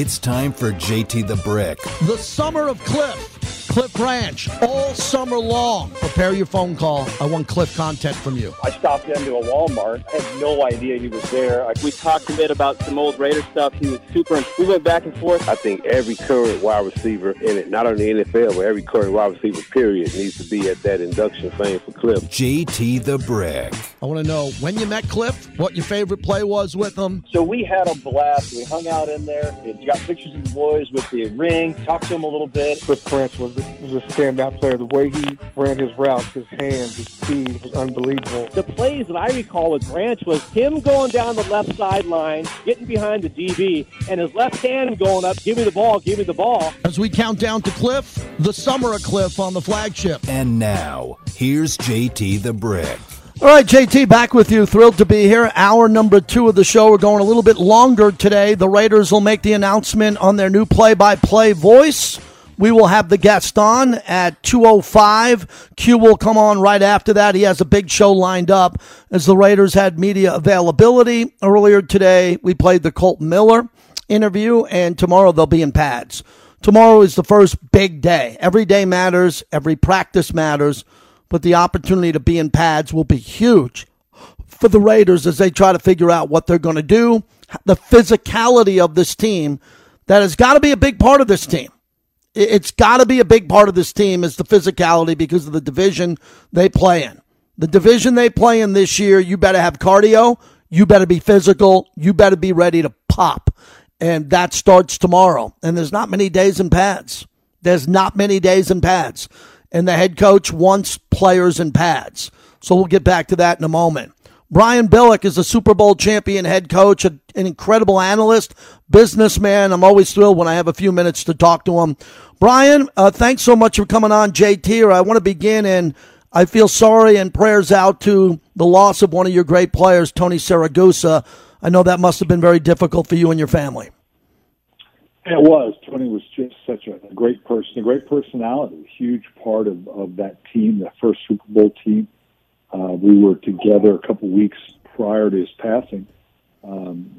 It's time for JT the Brick. The summer of Cliff. Cliff Branch, all summer long. Prepare your phone call. I want Cliff content from you. I stopped into a Walmart. I had no idea he was there. I, we talked a bit about some old Raider stuff. He was super. We went back and forth. I think every current wide receiver in it, not only NFL, but every current wide receiver, period, needs to be at that induction thing for Cliff. JT the Brick. I want to know when you met Cliff, what your favorite play was with him. So we had a blast. We hung out in there. We got pictures of the boys with the ring. Talked to him a little bit. Cliff Branch was was a standout player. The way he ran his routes, his hands, his speed was unbelievable. The plays that I recall with Branch was him going down the left sideline, getting behind the DB, and his left hand going up, give me the ball, give me the ball. As we count down to Cliff, the summer of Cliff on the flagship. And now, here's JT the Brick. All right, JT, back with you. Thrilled to be here. Hour number two of the show. We're going a little bit longer today. The Raiders will make the announcement on their new play by play voice. We will have the guest on at 205. Q will come on right after that. He has a big show lined up as the Raiders had media availability. Earlier today, we played the Kolton Miller interview, and tomorrow they'll be in pads. Tomorrow is the first big day. Every day matters, every practice matters, but the opportunity to be in pads will be huge for the Raiders as they try to figure out what they're going to do. The physicality of this team that has got to be a big part of this team it's got to be a big part of this team is the physicality because of the division they play in. The division they play in this year, you better have cardio, you better be physical, you better be ready to pop. And that starts tomorrow. And there's not many days in pads. There's not many days in pads. And the head coach wants players in pads. So we'll get back to that in a moment. Brian Billick is a Super Bowl champion head coach, an incredible analyst, businessman. I'm always thrilled when I have a few minutes to talk to him. Brian, uh, thanks so much for coming on, JT. I want to begin and I feel sorry and prayers out to the loss of one of your great players, Tony Siragusa. I know that must have been very difficult for you and your family. It was. Tony was just such a great person, a great personality, a huge part of, of that team, the first Super Bowl team. Uh, we were together a couple weeks prior to his passing um,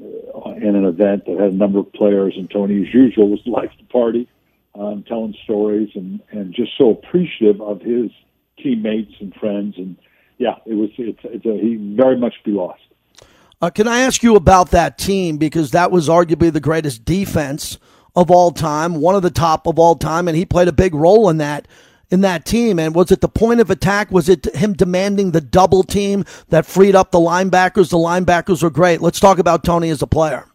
in an event that had a number of players, and Tony, as usual, was of the party um, telling stories and, and just so appreciative of his teammates and friends. And yeah, it was it's, it's a, he very much be lost. Uh, can I ask you about that team because that was arguably the greatest defense of all time, one of the top of all time, and he played a big role in that in that team. And was it the point of attack? Was it him demanding the double team that freed up the linebackers? The linebackers were great. Let's talk about Tony as a player.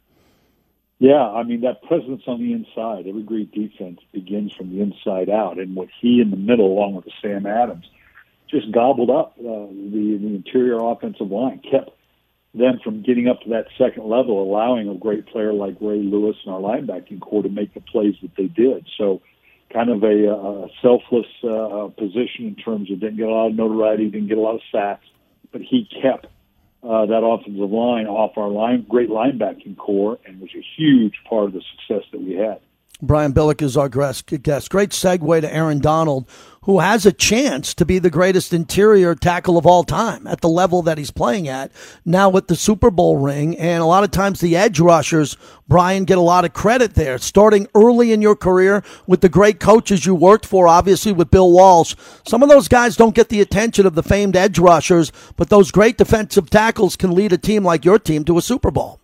Yeah, I mean that presence on the inside. Every great defense begins from the inside out, and what he in the middle, along with Sam Adams, just gobbled up uh, the the interior offensive line, kept them from getting up to that second level, allowing a great player like Ray Lewis and our linebacking core to make the plays that they did. So, kind of a, a selfless uh, position in terms of didn't get a lot of notoriety, didn't get a lot of sacks, but he kept uh, that offensive line off our line, great linebacking core, and was a huge part of the success that we had. Brian Billick is our guest. Great segue to Aaron Donald, who has a chance to be the greatest interior tackle of all time at the level that he's playing at now with the Super Bowl ring. And a lot of times the edge rushers, Brian, get a lot of credit there. Starting early in your career with the great coaches you worked for, obviously with Bill Walsh. Some of those guys don't get the attention of the famed edge rushers, but those great defensive tackles can lead a team like your team to a Super Bowl.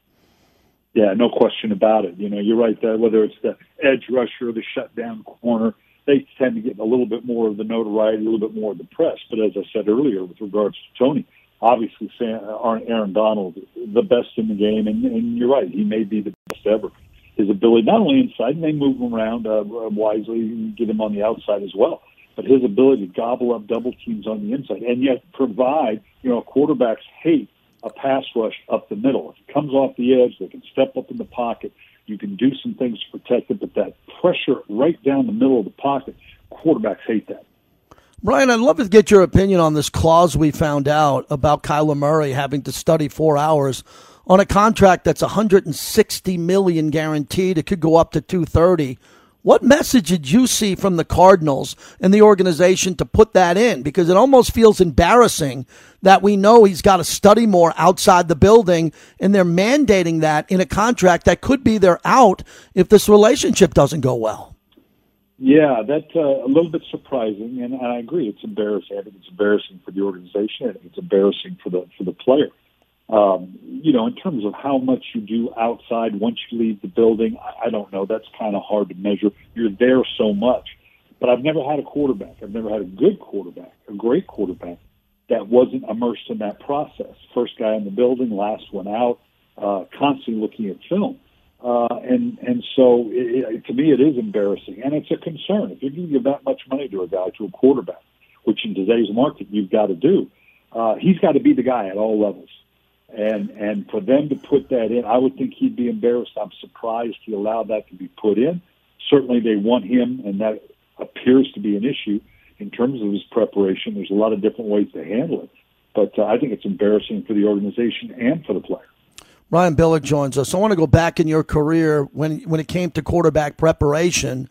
Yeah, no question about it. You know, you're right. That whether it's the edge rusher or the shutdown corner, they tend to get a little bit more of the notoriety, a little bit more of the press. But as I said earlier, with regards to Tony, obviously Sam, Aaron Donald, the best in the game, and, and you're right, he may be the best ever. His ability, not only inside, and they move him around uh, wisely, and get him on the outside as well, but his ability to gobble up double teams on the inside, and yet provide, you know, quarterbacks hate a pass rush up the middle. If it comes off the edge, they can step up in the pocket. You can do some things to protect it, but that pressure right down the middle of the pocket, quarterbacks hate that. Brian, I'd love to get your opinion on this clause we found out about Kyler Murray having to study four hours on a contract that's 160 million guaranteed. It could go up to 230. What message did you see from the Cardinals and the organization to put that in? Because it almost feels embarrassing that we know he's got to study more outside the building, and they're mandating that in a contract that could be their out if this relationship doesn't go well. Yeah, that's uh, a little bit surprising, and I agree. It's embarrassing. I think it's embarrassing for the organization. I think it's embarrassing for the for the player. Um, you know, in terms of how much you do outside once you leave the building, I, I don't know. That's kind of hard to measure. You're there so much. But I've never had a quarterback. I've never had a good quarterback, a great quarterback that wasn't immersed in that process. First guy in the building, last one out, uh, constantly looking at film. Uh, and and so it, it, to me, it is embarrassing, and it's a concern. If you're give that much money to a guy, to a quarterback, which in today's market you've got to do, uh, he's got to be the guy at all levels. And and for them to put that in, I would think he'd be embarrassed. I'm surprised he allowed that to be put in. Certainly, they want him, and that appears to be an issue in terms of his preparation. There's a lot of different ways to handle it, but uh, I think it's embarrassing for the organization and for the player. Brian Billick joins us. I want to go back in your career when when it came to quarterback preparation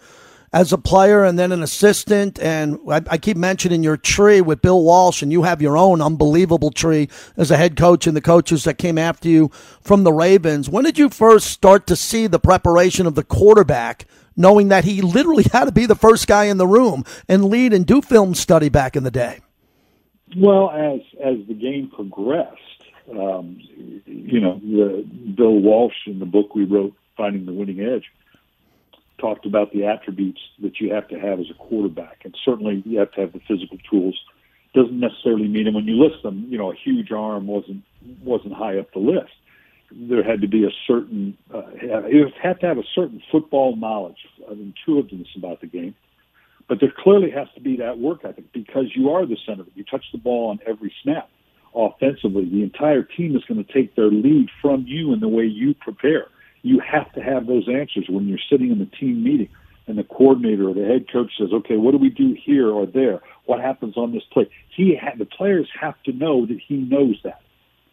as a player and then an assistant. And I, I, keep mentioning your tree with Bill Walsh, and you have your own unbelievable tree as a head coach and the coaches that came after you from the Ravens. When did you first start to see the preparation of the quarterback? Knowing that he literally had to be the first guy in the room and lead and do film study back in the day. Well, as as the game progressed, um, you know, the Bill Walsh in the book we wrote, Finding the Winning Edge, talked about the attributes that you have to have as a quarterback, and certainly you have to have the physical tools. Doesn't necessarily mean, and when you list them, you know, a huge arm wasn't wasn't high up the list. There had to be a certain, uh, you have to have a certain football knowledge, an intuitiveness about the game. But there clearly has to be that work ethic because you are the center. You touch the ball on every snap. Offensively, the entire team is going to take their lead from you in the way you prepare you have to have those answers when you're sitting in the team meeting and the coordinator or the head coach says, "Okay, what do we do here or there? What happens on this play?" He ha- the players have to know that he knows that.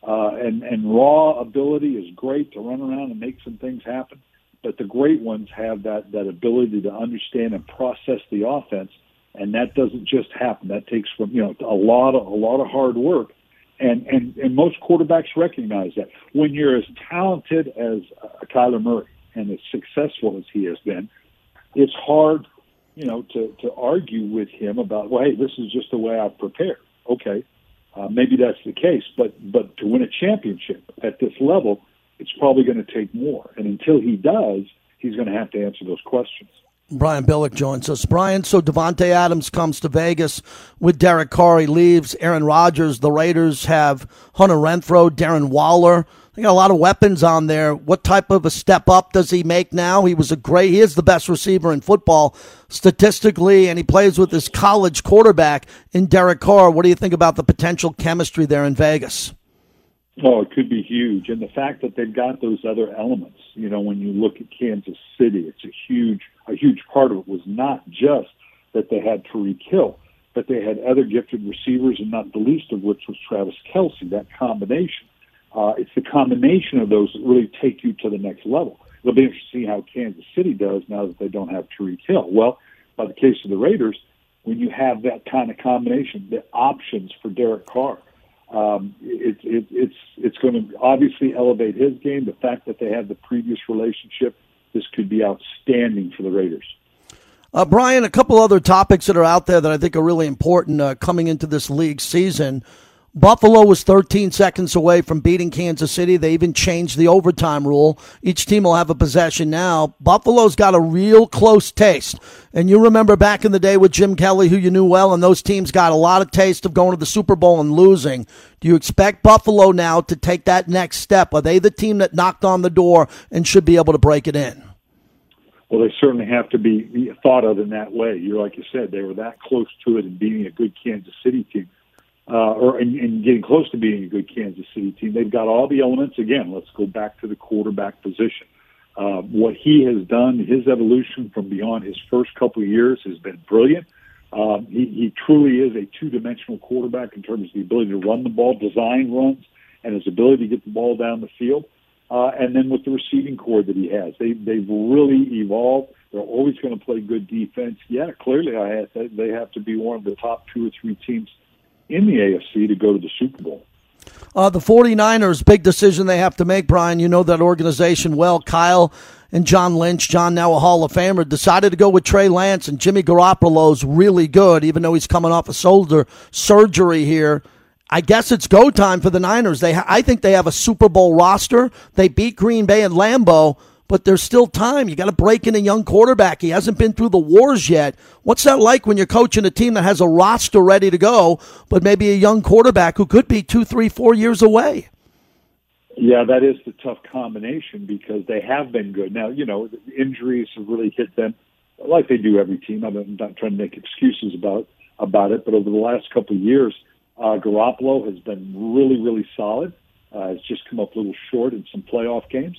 Uh, and and raw ability is great to run around and make some things happen, but the great ones have that that ability to understand and process the offense, and that doesn't just happen. That takes from you know a lot of a lot of hard work and, and, and most quarterbacks recognize that. When you're as talented as uh, Kyler Murray and as successful as he has been, it's hard, you know, to, to argue with him about, well, hey, this is just the way I've prepared. Okay, uh, maybe that's the case, but but to win a championship at this level, it's probably going to take more. And until he does, he's going to have to answer those questions. Brian Billick joins us. Brian, so Davante Adams comes to Vegas with Derek Carr. He leaves Aaron Rodgers. The Raiders have Hunter Renfrow, Darren Waller. They got a lot of weapons on there. What type of a step up does he make now? He was a great, he is the best receiver in football statistically, and he plays with his college quarterback in Derek Carr. What do you think about the potential chemistry there in Vegas? Oh, it could be huge. And the fact that they've got those other elements, you know, when you look at Kansas City, it's a huge, a huge part of it was not just that they had Tyreek Hill, but they had other gifted receivers, and not the least of which was Travis Kelce. That combination, uh, it's the combination of those that really take you to the next level. It'll be interesting to see how Kansas City does now that they don't have Tyreek Hill. Well, by the case of the Raiders, when you have that kind of combination, the options for Derek Carr, um, it, it, it's it's going to obviously elevate his game. The fact that they have the previous relationship, this could be outstanding for the Raiders. Uh, Brian, a couple other topics that are out there that I think are really important uh, coming into this league season. Buffalo was 13 seconds away from beating Kansas City. They even changed the overtime rule. Each team will have a possession now. Buffalo's got a real close taste. And you remember back in the day with Jim Kelly, who you knew well, and those teams got a lot of taste of going to the Super Bowl and losing. Do you expect Buffalo now to take that next step? Are they the team that knocked on the door and should be able to break it in? Well, they certainly have to be thought of in that way. You're like you said, they were that close to it and beating a good Kansas City team uh, or and, and getting close to being a good Kansas City team. They've got all the elements. Again, let's go back to the quarterback position. Uh, what he has done, his evolution from beyond his first couple of years has been brilliant. Um, he, he truly is a two-dimensional quarterback in terms of the ability to run the ball, design runs, and his ability to get the ball down the field. Uh, and then with the receiving core that he has. They, they've really evolved. They're always going to play good defense. Yeah, clearly I have, they have to be one of the top two or three teams in the AFC to go to the Super Bowl. Uh, the 49ers, big decision they have to make, Brian. You know that organization well. Kyle and John Lynch, John now a Hall of Famer, decided to go with Trey Lance, and Jimmy Garoppolo's really good, even though he's coming off a shoulder surgery here. I guess it's go time for the Niners. They, I think they have a Super Bowl roster. They beat Green Bay and Lambeau, but there's still time. You got to break in a young quarterback. He hasn't been through the wars yet. What's that like when you're coaching a team that has a roster ready to go, but maybe a young quarterback who could be two, three, four years away? Yeah, that is the tough combination because they have been good. Now, you know, injuries have really hit them like they do every team. I'm not trying to make excuses about about it, but over the last couple of years, uh, Garoppolo has been really, really solid. Uh, has just come up a little short in some playoff games.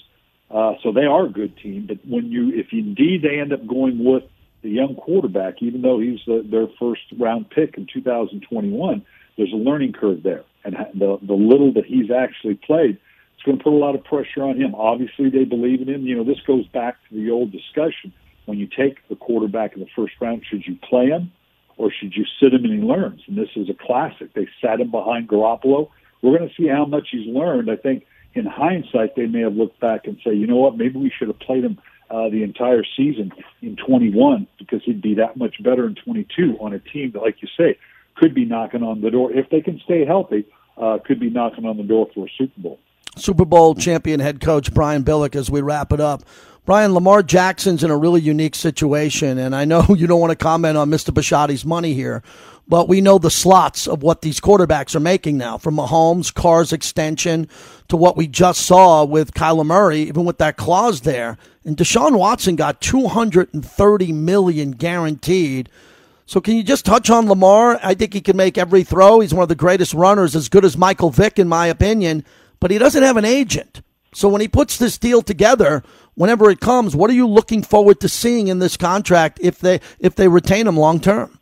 Uh, so they are a good team. But when you, if indeed they end up going with the young quarterback, even though he's the, their first round pick in 2021, there's a learning curve there. And the, the little that he's actually played, it's going to put a lot of pressure on him. Obviously, they believe in him. You know, this goes back to the old discussion. When you take the quarterback in the first round, should you play him or should you sit him and he learns? And this is a classic. They sat him behind Garoppolo. We're going to see how much he's learned. I think in hindsight, they may have looked back and say, you know what, maybe we should have played him uh, the entire season in 21 because he'd be that much better in 22 on a team that, like you say, could be knocking on the door if they can stay healthy. Uh, could be knocking on the door for a Super Bowl. Super Bowl champion head coach Brian Billick as we wrap it up. Brian, Lamar Jackson's in a really unique situation, and I know you don't want to comment on Mr. Bisciotti's money here, but we know the slots of what these quarterbacks are making now, from Mahomes, Carr's extension, to what we just saw with Kyler Murray, even with that clause there. And Deshaun Watson got 230 million guaranteed. So can you just touch on Lamar? I think he can make every throw. He's one of the greatest runners, as good as Michael Vick, in my opinion, but he doesn't have an agent. So when he puts this deal together, whenever it comes, what are you looking forward to seeing in this contract if they if they retain him long term?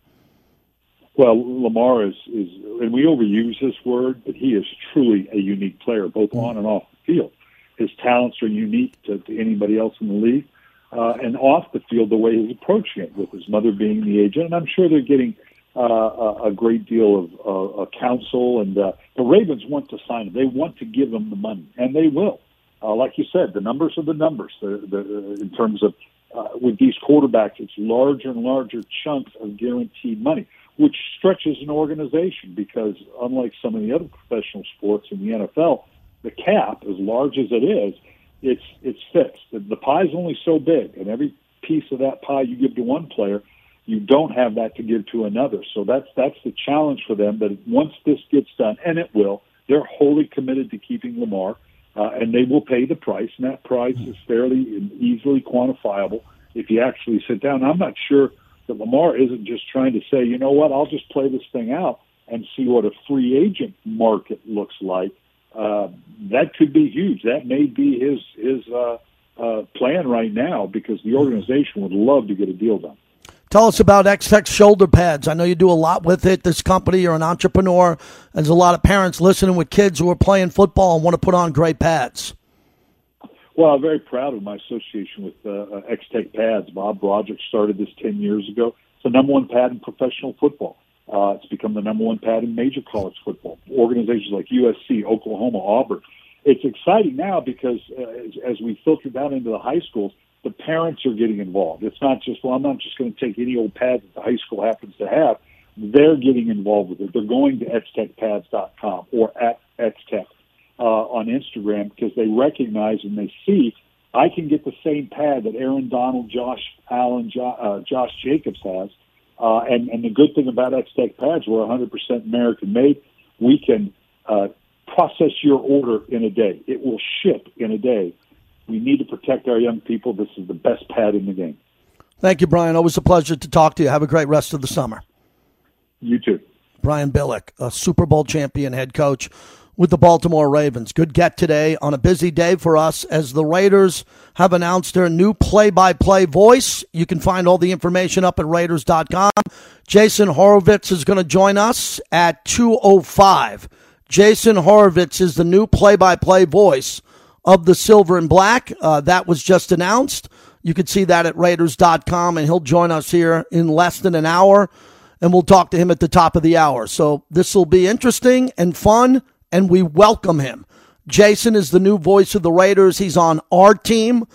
Well, Lamar is is, and we overuse this word, but he is truly a unique player, both on and off the field. His talents are unique to, to anybody else in the league, uh, and off the field, the way he's approaching it, with his mother being the agent, and I'm sure they're getting uh, a, a great deal of uh, counsel. And uh, the Ravens want to sign him; they want to give him the money, and they will uh, like you said, the numbers are the numbers. The, the, in terms of uh, with these quarterbacks, it's larger and larger chunks of guaranteed money, which stretches an organization because unlike some of the other professional sports in the NFL, the cap, as large as it is, it's it's fixed. The, the is only so big, and every piece of that pie you give to one player, you don't have that to give to another. So that's that's the challenge for them. That once this gets done, and it will, they're wholly committed to keeping Lamar uh, and they will pay the price, and that price is fairly and easily quantifiable if you actually sit down. I'm not sure that Lamar isn't just trying to say, you know what, I'll just play this thing out and see what a free agent market looks like. Uh, that could be huge. That may be his his uh, uh, plan right now because the organization would love to get a deal done. Tell us about X-Tech shoulder pads. I know you do a lot with it. This company, you're an entrepreneur. There's a lot of parents listening with kids who are playing football and want to put on great pads. Well, I'm very proud of my association with uh, uh X-Tech pads. Bob Broderick started this 10 years ago. It's the number one pad in professional football. Uh, it's become the number one pad in major college football. Organizations like USC, Oklahoma, Auburn. It's exciting now because uh, as, as we filter down into the high schools – the parents are getting involved. It's not just, well, I'm not just going to take any old pad that the high school happens to have. They're getting involved with it. They're going to xtechpads.com or at xtech uh, on Instagram because they recognize and they see I can get the same pad that Aaron Donald, Josh Allen, jo- uh, Josh Jacobs has. Uh, and, and the good thing about X-Tech pads, we're 100% American made. We can uh, process your order in a day. It will ship in a day we need to protect our young people. This is the best pad in the game. Thank you, Brian. Always a pleasure to talk to you. Have a great rest of the summer. You too. Brian Billick, a Super Bowl champion head coach with the Baltimore Ravens. Good get today on a busy day for us as the Raiders have announced their new play by play voice. You can find all the information up at Raiders.com. Jason Horowitz is going to join us at 2.05. Jason Horowitz is the new play by play voice of the Silver and Black. Uh, that was just announced. You can see that at Raiders.com, and he'll join us here in less than an hour, and we'll talk to him at the top of the hour. So this will be interesting and fun, and we welcome him. Jason is the new voice of the Raiders. He's on our team,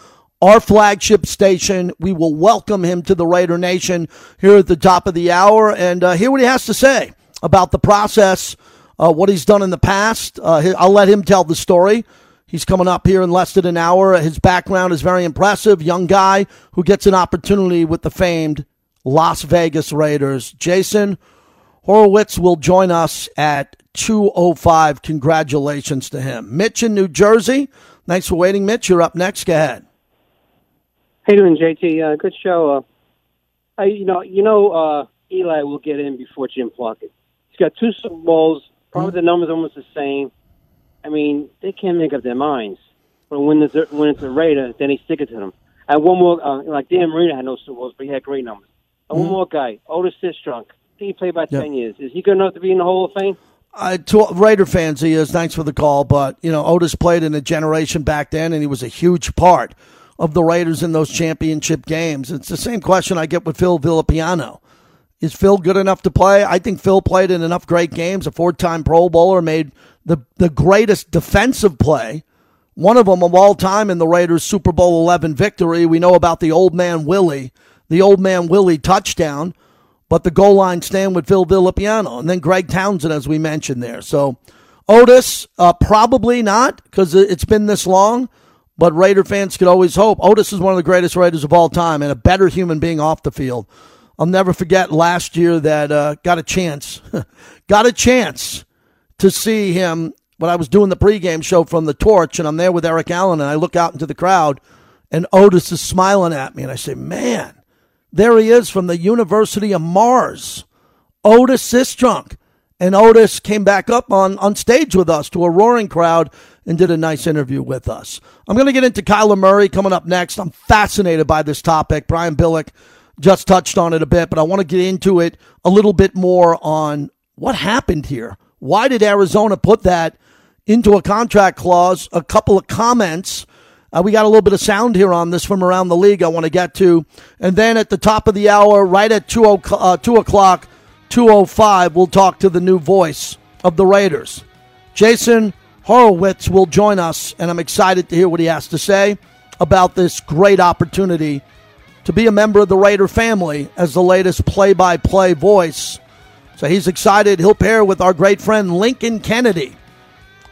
our flagship station. We will welcome him to the Raider Nation here at the top of the hour and uh, hear what he has to say about the process, uh, what he's done in the past. Uh, I'll let him tell the story. He's coming up here in less than an hour. His background is very impressive. Young guy who gets an opportunity with the famed Las Vegas Raiders. Jason Horowitz will join us at 205. Congratulations to him. Mitch in New Jersey. Thanks for waiting, Mitch. You're up next. Go ahead. How you doing, JT? Uh, good show. Uh, you know, you know, uh, Eli will get in before Jim Plunkett. He's got two Super Bowls. Probably the numbers almost the same. I mean, they can't make up their minds. But when it's a, when it's a Raider, then he stick it to them. And one more, uh, like Dan Marino had no Super Bowls, but he had great numbers. And mm-hmm. one more guy, Otis Sistrunk. I he played about yep. ten years. Is he good enough to be in the Hall of Fame? Uh, to Raider fans, he is. Thanks for the call, but you know Otis played in a generation back then, and he was a huge part of the Raiders in those championship games. It's the same question I get with Phil Villapiano. Is Phil good enough to play? I think Phil played in enough great games. A four-time Pro Bowler made the the greatest defensive play, one of them of all time in the Raiders' Super Bowl 11 victory. We know about the old man Willie, the old man Willie touchdown but the goal line stand with Phil Villapiano. And then Greg Townsend, as we mentioned there. So Otis, uh, probably not because it's been this long, but Raider fans could always hope. Otis is one of the greatest Raiders of all time and a better human being off the field. I'll never forget last year that uh, got a chance, got a chance to see him when I was doing the pregame show from the torch, and I'm there with Eric Allen, and I look out into the crowd, and Otis is smiling at me, and I say, "Man, there he is from the University of Mars, Otis Sistrunk. And Otis came back up on, on stage with us to a roaring crowd and did a nice interview with us. I'm going to get into Kyler Murray coming up next. I'm fascinated by this topic. Brian Billick just touched on it a bit, but I want to get into it a little bit more on what happened here. Why did Arizona put that into a contract clause? A couple of comments uh, we got a little bit of sound here on this from around the league I want to get to. And then at the top of the hour, right at 2, uh, 2 o'clock, 2.05, we'll talk to the new voice of the Raiders. Jason Horowitz will join us, and I'm excited to hear what he has to say about this great opportunity to be a member of the Raider family as the latest play by play voice. So he's excited. He'll pair with our great friend Lincoln Kennedy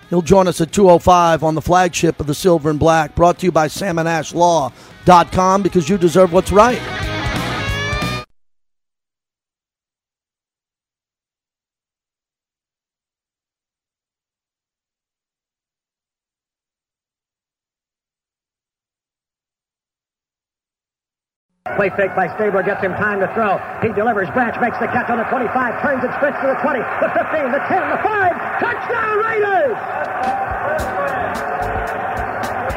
He'll join us at 205 on the flagship of the Silver and Black, brought to you by samandashlaw.com because you deserve what's right. Play fake by Stabler gets him time to throw. He delivers. Branch makes the catch on the 25, turns and sprints to the 20, the 15, the 10, the 5. Touchdown Raiders!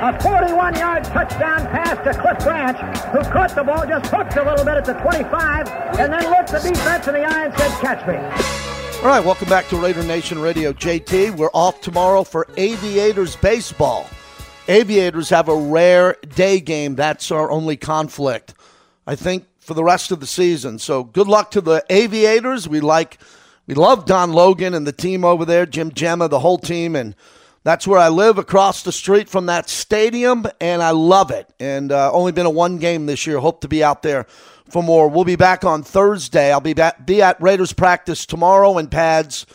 A 41 yard touchdown pass to Cliff Branch, who caught the ball, just hooked a little bit at the 25, and then looked the defense in the eye and said, Catch me. All right, welcome back to Raider Nation Radio. JT, we're off tomorrow for Aviators Baseball. Aviators have a rare day game. That's our only conflict. I think, for the rest of the season. So good luck to the Aviators. We like, we love Don Logan and the team over there, Jim Gemma, the whole team, and that's where I live across the street from that stadium, and I love it. And uh, only been a one game this year. Hope to be out there for more. We'll be back on Thursday. I'll be back, be at Raiders practice tomorrow in pads.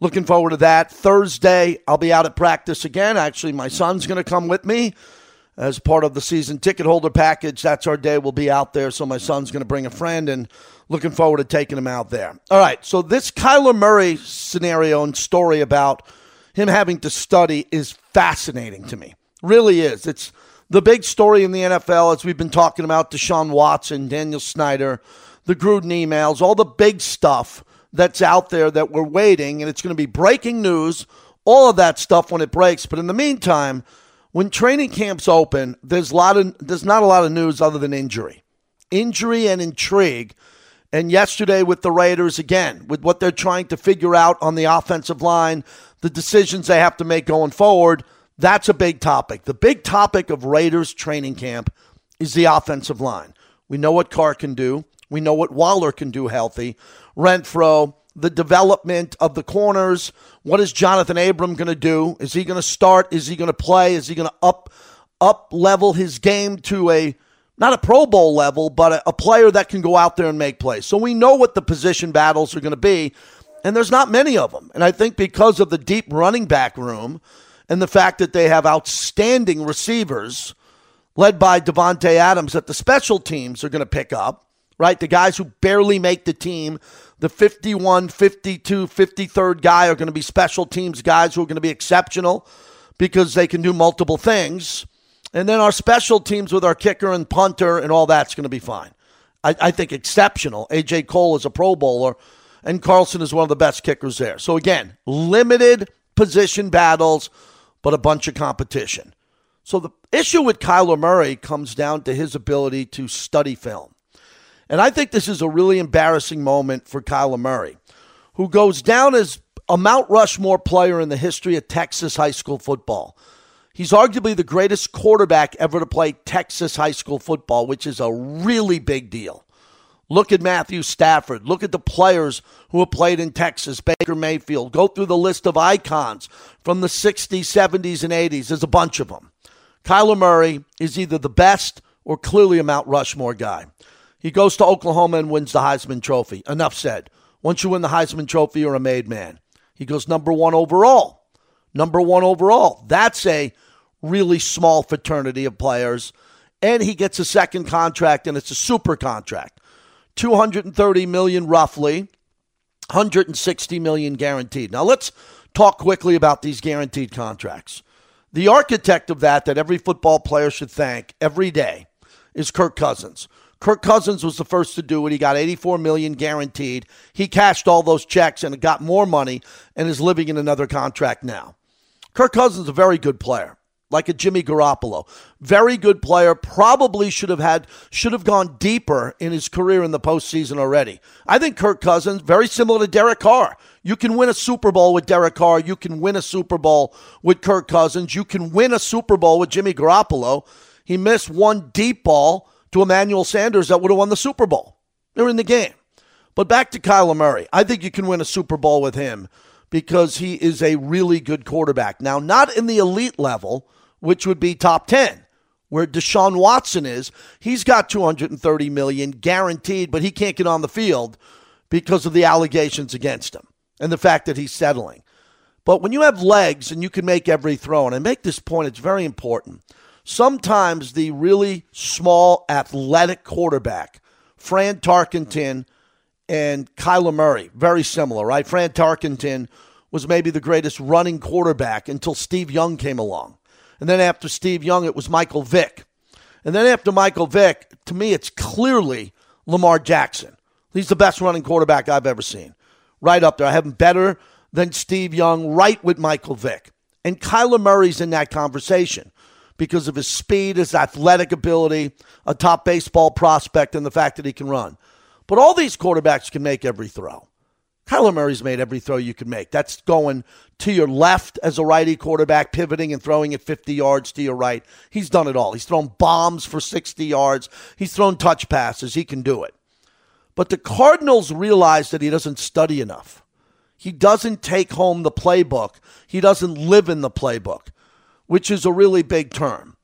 Looking forward to that. Thursday, I'll be out at practice again. Actually, my son's going to come with me as part of the season ticket holder package. That's our day. We'll be out there. So my son's going to bring a friend and looking forward to taking him out there. All right. So this Kyler Murray scenario and story about him having to study is fascinating to me. Really is. It's the big story in the NFL as we've been talking about Deshaun Watson, Daniel Snyder, the Gruden emails, all the big stuff that's out there that we're waiting. And it's going to be breaking news, all of that stuff when it breaks. But in the meantime, when training camps open, there's a lot of there's not a lot of news other than injury, injury and intrigue. And yesterday with the Raiders again, with what they're trying to figure out on the offensive line, the decisions they have to make going forward, That's a big topic. The big topic of Raiders training camp is the offensive line. We know what Carr can do. We know what Waller can do healthy. Renfrow, the development of the corners. What is Jonathan Abram going to do? Is he going to start? Is he going to play? Is he going to up up level his game to a not a Pro Bowl level, but a, a player that can go out there and make plays? So we know what the position battles are going to be, and there's not many of them. And I think because of the deep running back room and the fact that they have outstanding receivers led by Davante Adams that the special teams are going to pick up, right? The guys who barely make the team, the 51, 52, 53rd guy are going to be special teams guys who are going to be exceptional because they can do multiple things. And then our special teams with our kicker and punter and all that's going to be fine. I, I think exceptional. AJ Cole is a Pro Bowler, and Carlson is one of the best kickers there. So again, limited position battles, but a bunch of competition. So the issue with Kyler Murray comes down to his ability to study film. And I think this is a really embarrassing moment for Kyler Murray, who goes down as a Mount Rushmore player in the history of Texas high school football. He's arguably the greatest quarterback ever to play Texas high school football, which is a really big deal. Look at Matthew Stafford. Look at the players who have played in Texas, Baker Mayfield. Go through the list of icons from the 60s, 70s, and 80s. There's a bunch of them. Kyler Murray is either the best or clearly a Mount Rushmore guy. He goes to Oklahoma and wins the Heisman Trophy. Enough said. Once you win the Heisman Trophy, you're a made man. He goes number one overall. Number one overall. That's a really small fraternity of players. And he gets a second contract, and it's a super contract. 230 million roughly, 160 million guaranteed. Now let's talk quickly about these guaranteed contracts. The architect of that, that every football player should thank every day, is Kirk Cousins. Kirk Cousins was the first to do it. He got 84 million guaranteed. He cashed all those checks and got more money and is living in another contract now. Kirk Cousins is a very good player, like a Jimmy Garoppolo. Very good player. Probably should have had should have gone deeper in his career in the postseason already. I think Kirk Cousins very similar to Derek Carr. You can win a Super Bowl with Derek Carr. You can win a Super Bowl with Kirk Cousins. You can win a Super Bowl with Jimmy Garoppolo. He missed one deep ball to Emmanuel Sanders that would have won the Super Bowl. They're in the game. But back to Kyler Murray. I think you can win a Super Bowl with him because he is a really good quarterback. Now, not in the elite level, which would be top 10, where Deshaun Watson is. He's got 230 million guaranteed, but he can't get on the field because of the allegations against him and the fact that he's settling. But when you have legs and you can make every throw, and I make this point, it's very important. Sometimes the really small athletic quarterback, Fran Tarkenton and Kyler Murray, very similar, right? Fran Tarkenton was maybe the greatest running quarterback until Steve Young came along. And then after Steve Young, it was Michael Vick. And then after Michael Vick, to me, it's clearly Lamar Jackson. He's the best running quarterback I've ever seen right up there. I have him better than Steve Young, right with Michael Vick. And Kyler Murray's in that conversation because of his speed, his athletic ability, a top baseball prospect, and the fact that he can run. But all these quarterbacks can make every throw. Kyler Murray's made every throw you can make. That's going to your left as a righty quarterback, pivoting and throwing it 50 yards to your right. He's done it all. He's thrown bombs for 60 yards. He's thrown touch passes. He can do it. But the Cardinals realize that he doesn't study enough. He doesn't take home the playbook. He doesn't live in the playbook, which is a really big term.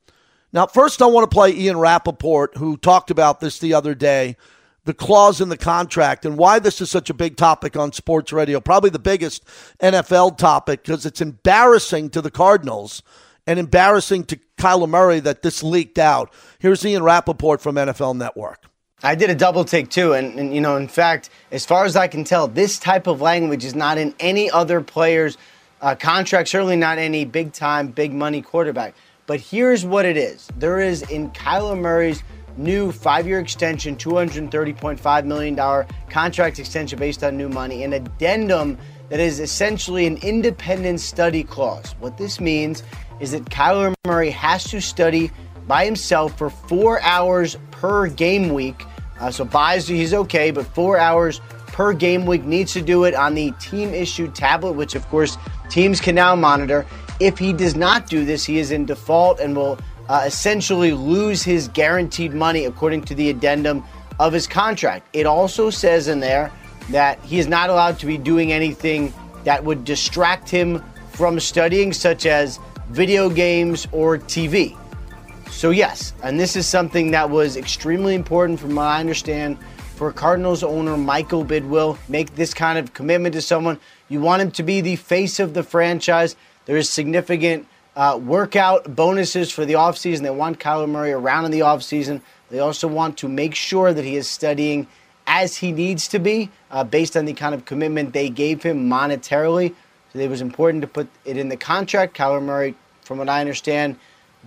Now, first, I want to play Ian Rapoport, who talked about this the other day the clause in the contract and why this is such a big topic on sports radio. Probably the biggest NFL topic because it's embarrassing to the Cardinals and embarrassing to Kyler Murray that this leaked out. Here's Ian Rapoport from NFL Network. I did a double take too, and, and, you know, in fact, as far as I can tell, this type of language is not in any other player's uh, contract. Certainly not any big time, big money quarterback. But here's what it is: there is in Kyler Murray's new five-year extension, $230.5 million contract extension based on new money, an addendum that is essentially an independent study clause. What this means is that Kyler Murray has to study by himself for four hours per game week. Uh, so byes, he's okay, but four hours per game week needs to do it on the team issued tablet, which of course teams can now monitor. If he does not do this, he is in default and will uh, essentially lose his guaranteed money according to the addendum of his contract. It also says in there that he is not allowed to be doing anything that would distract him from studying, such as video games or TV. So, yes, and this is something that was extremely important from what I understand for Cardinals owner Michael Bidwill. Make this kind of commitment to someone. You want him to be the face of the franchise. There is significant uh, workout bonuses for the offseason. They want Kyler Murray around in the offseason. They also want to make sure that he is studying as he needs to be uh, based on the kind of commitment they gave him monetarily. So it was important to put it in the contract. Kyler Murray, from what I understand,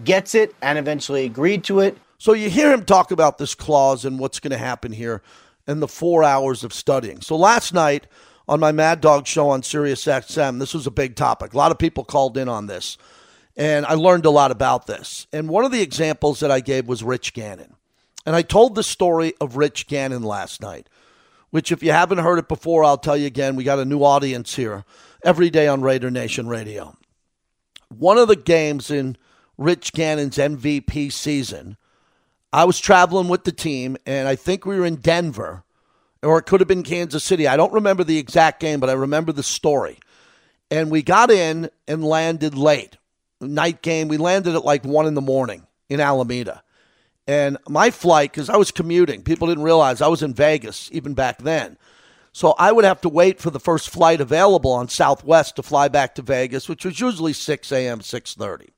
gets it and eventually agreed to it. So you hear him talk about this clause and what's going to happen here in the four hours of studying. So last night on my Mad Dog show on Sirius XM, this was a big topic. A lot of people called in on this, and I learned a lot about this. And one of the examples that I gave was Rich Gannon. And I told the story of Rich Gannon last night, which, if you haven't heard it before, I'll tell you again. We got a new audience here every day on Raider Nation Radio. One of the games in Rich Gannon's MVP season, I was traveling with the team, and I think we were in Denver, or it could have been Kansas City. I don't remember the exact game, but I remember the story. And we got in and landed late. Night game, we landed at like one in the morning in Alameda. And my flight, because I was commuting, people didn't realize I was in Vegas even back then. So I would have to wait for the first flight available on Southwest to fly back to Vegas, which was usually 6 a.m., 6.30.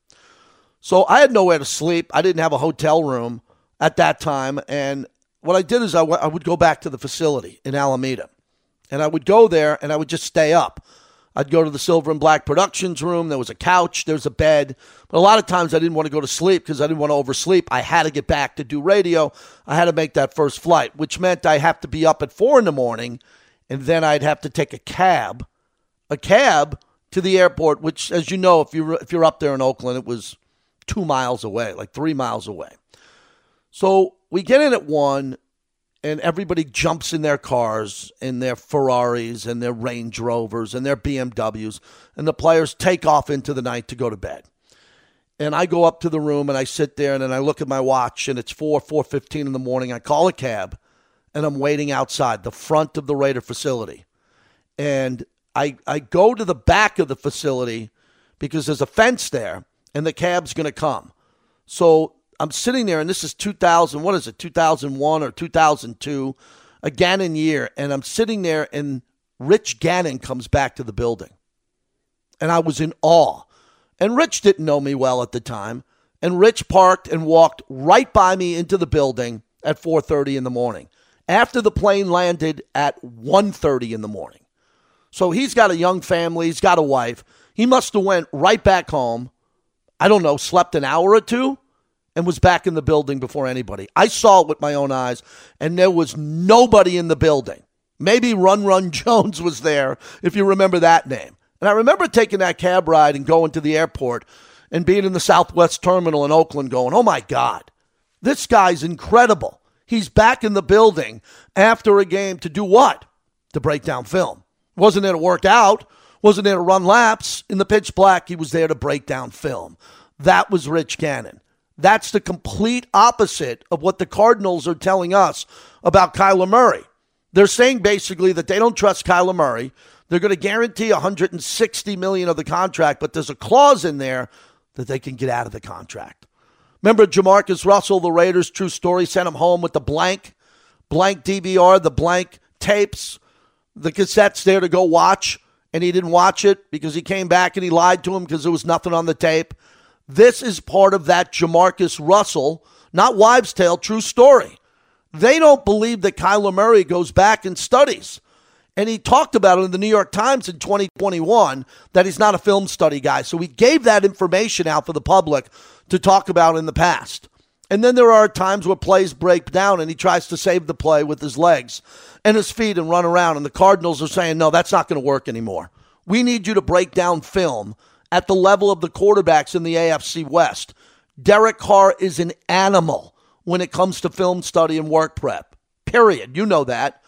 So I had nowhere to sleep. I didn't have a hotel room at that time. And what I did is I, w- I would go back to the facility in Alameda. And I would go there and I would just stay up. I'd go to the Silver and Black Productions room. There was a couch, there was a bed. But a lot of times I didn't want to go to sleep because I didn't want to oversleep. I had to get back to do radio. I had to make that first flight, which meant I have to be up at four in the morning and then I'd have to take a cab, a cab to the airport, which, as you know, if you're, if you're up there in Oakland, it was two miles away, like three miles away. So we get in at one and everybody jumps in their cars, in their Ferraris and their Range Rovers and their BMWs, and the players take off into the night to go to bed. And I go up to the room and I sit there and then I look at my watch and it's 4 4:15 in the morning. I call a cab and I'm waiting outside the front of the Raider facility. And I I go to the back of the facility because there's a fence there and the cab's going to come. So I'm sitting there, and this is 2000. What is it? 2001 or 2002, a Gannon year, and I'm sitting there, and Rich Gannon comes back to the building, and I was in awe. And Rich didn't know me well at the time, and Rich parked and walked right by me into the building at 4:30 in the morning, after the plane landed at 1:30 in the morning. So he's got a young family, he's got a wife. He must have went right back home. I don't know, slept an hour or two and was back in the building before anybody. I saw it with my own eyes, and there was nobody in the building. Maybe Run Run Jones was there, if you remember that name. And I remember taking that cab ride and going to the airport and being in the Southwest Terminal in Oakland going, oh my God, this guy's incredible. He's back in the building after a game to do what? To break down film. Wasn't there to work out, wasn't there to run laps. In the pitch black, he was there to break down film. That was Rich Gannon. That's the complete opposite of what the Cardinals are telling us about Kyler Murray. They're saying basically that they don't trust Kyler Murray. They're going to guarantee 160 million of the contract, but there's a clause in there that they can get out of the contract. Remember Jamarcus Russell, the Raiders, true story, sent him home with the blank, blank DVR, the blank tapes, the cassettes there to go watch, and he didn't watch it because he came back and he lied to him because there was nothing on the tape. This is part of that Jamarcus Russell, not wives' tale, true story. They don't believe that Kyler Murray goes back and studies. And he talked about it in the New York Times in 2021 that he's not a film study guy. So he gave that information out for the public to talk about in the past. And then there are times where plays break down and he tries to save the play with his legs and his feet and run around. And the Cardinals are saying, no, that's not going to work anymore. We need you to break down film at the level of the quarterbacks in the AFC West. Derek Carr is an animal when it comes to film study and work prep. Period. You know that.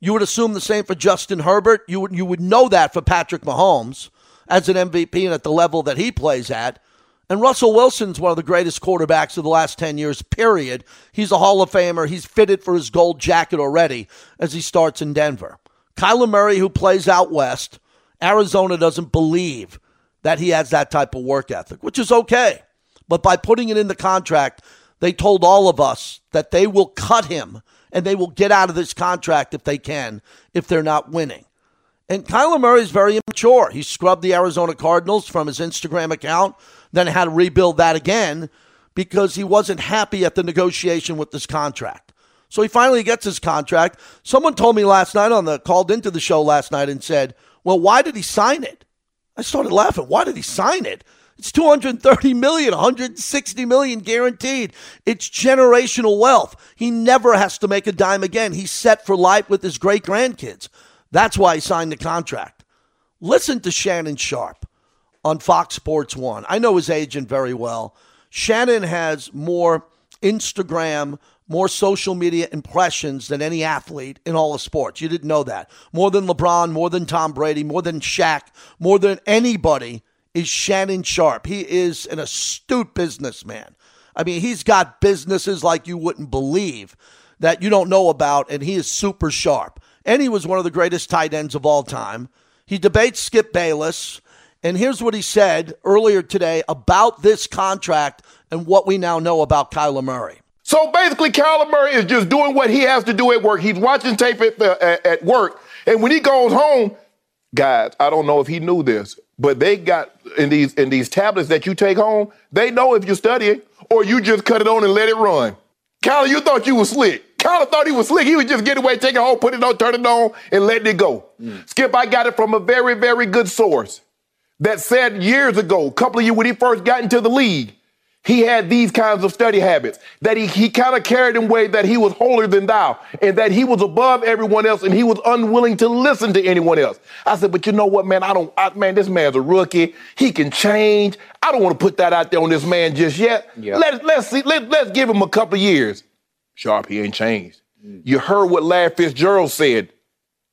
You would assume the same for Justin Herbert. You would, you would know that for Patrick Mahomes. as an MVP and at the level that he plays at. And Russell Wilson's one of the greatest quarterbacks of the last 10 years, period. He's a Hall of Famer. He's fitted for his gold jacket already as he starts in Denver. Kyler Murray, who plays out west, Arizona doesn't believe that he has that type of work ethic, which is okay. But by putting it in the contract, they told all of us that they will cut him and they will get out of this contract if they can, if they're not winning. And Kyler Murray is very immature. He scrubbed the Arizona Cardinals from his Instagram account, then had to rebuild that again because he wasn't happy at the negotiation with this contract. So he finally gets his contract. Someone told me last night on the called into the show last night and said, "Well, why did he sign it?" I started laughing. Why did he sign it? It's 230 million, 160 million guaranteed. It's generational wealth. He never has to make a dime again. He's set for life with his great grandkids. That's why he signed the contract. Listen to Shannon Sharpe on Fox Sports 1. I know his agent very well. Shannon has more Instagram, more social media impressions than any athlete in all of sports. You didn't know that. More than LeBron, more than Tom Brady, more than Shaq, more than anybody is Shannon Sharpe. He is an astute businessman. I mean, he's got businesses like you wouldn't believe that you don't know about, and he is super sharp. And he was one of the greatest tight ends of all time. He debates Skip Bayless. And here's what he said earlier today about this contract and what we now know about Kyler Murray. So basically, Kyler Murray is just doing what he has to do at work. He's watching tape at, the, at, at work. And when he goes home, guys, I don't know if he knew this, but they got in these in these tablets that you take home, they know if you're studying or you just cut it on and let it run. Kyler, you thought you was slick. Kyler thought he was slick. He was just getting away, take it home, put it on, turn it on, and letting it go. Mm. Skip, I got it from a very, very good source that said years ago, a couple of years when he first got into the league, he had these kinds of study habits that he, he kind of carried in way that he was holier than thou and that he was above everyone else and he was unwilling to listen to anyone else. I said, but you know what, man? I don't, I, man, this man's a rookie. He can change. I don't want to put that out there on this man just yet. Yep. Let, let's see, let, let's give him a couple of years. Sharpe, he ain't changed. Mm. You heard what Larry Fitzgerald said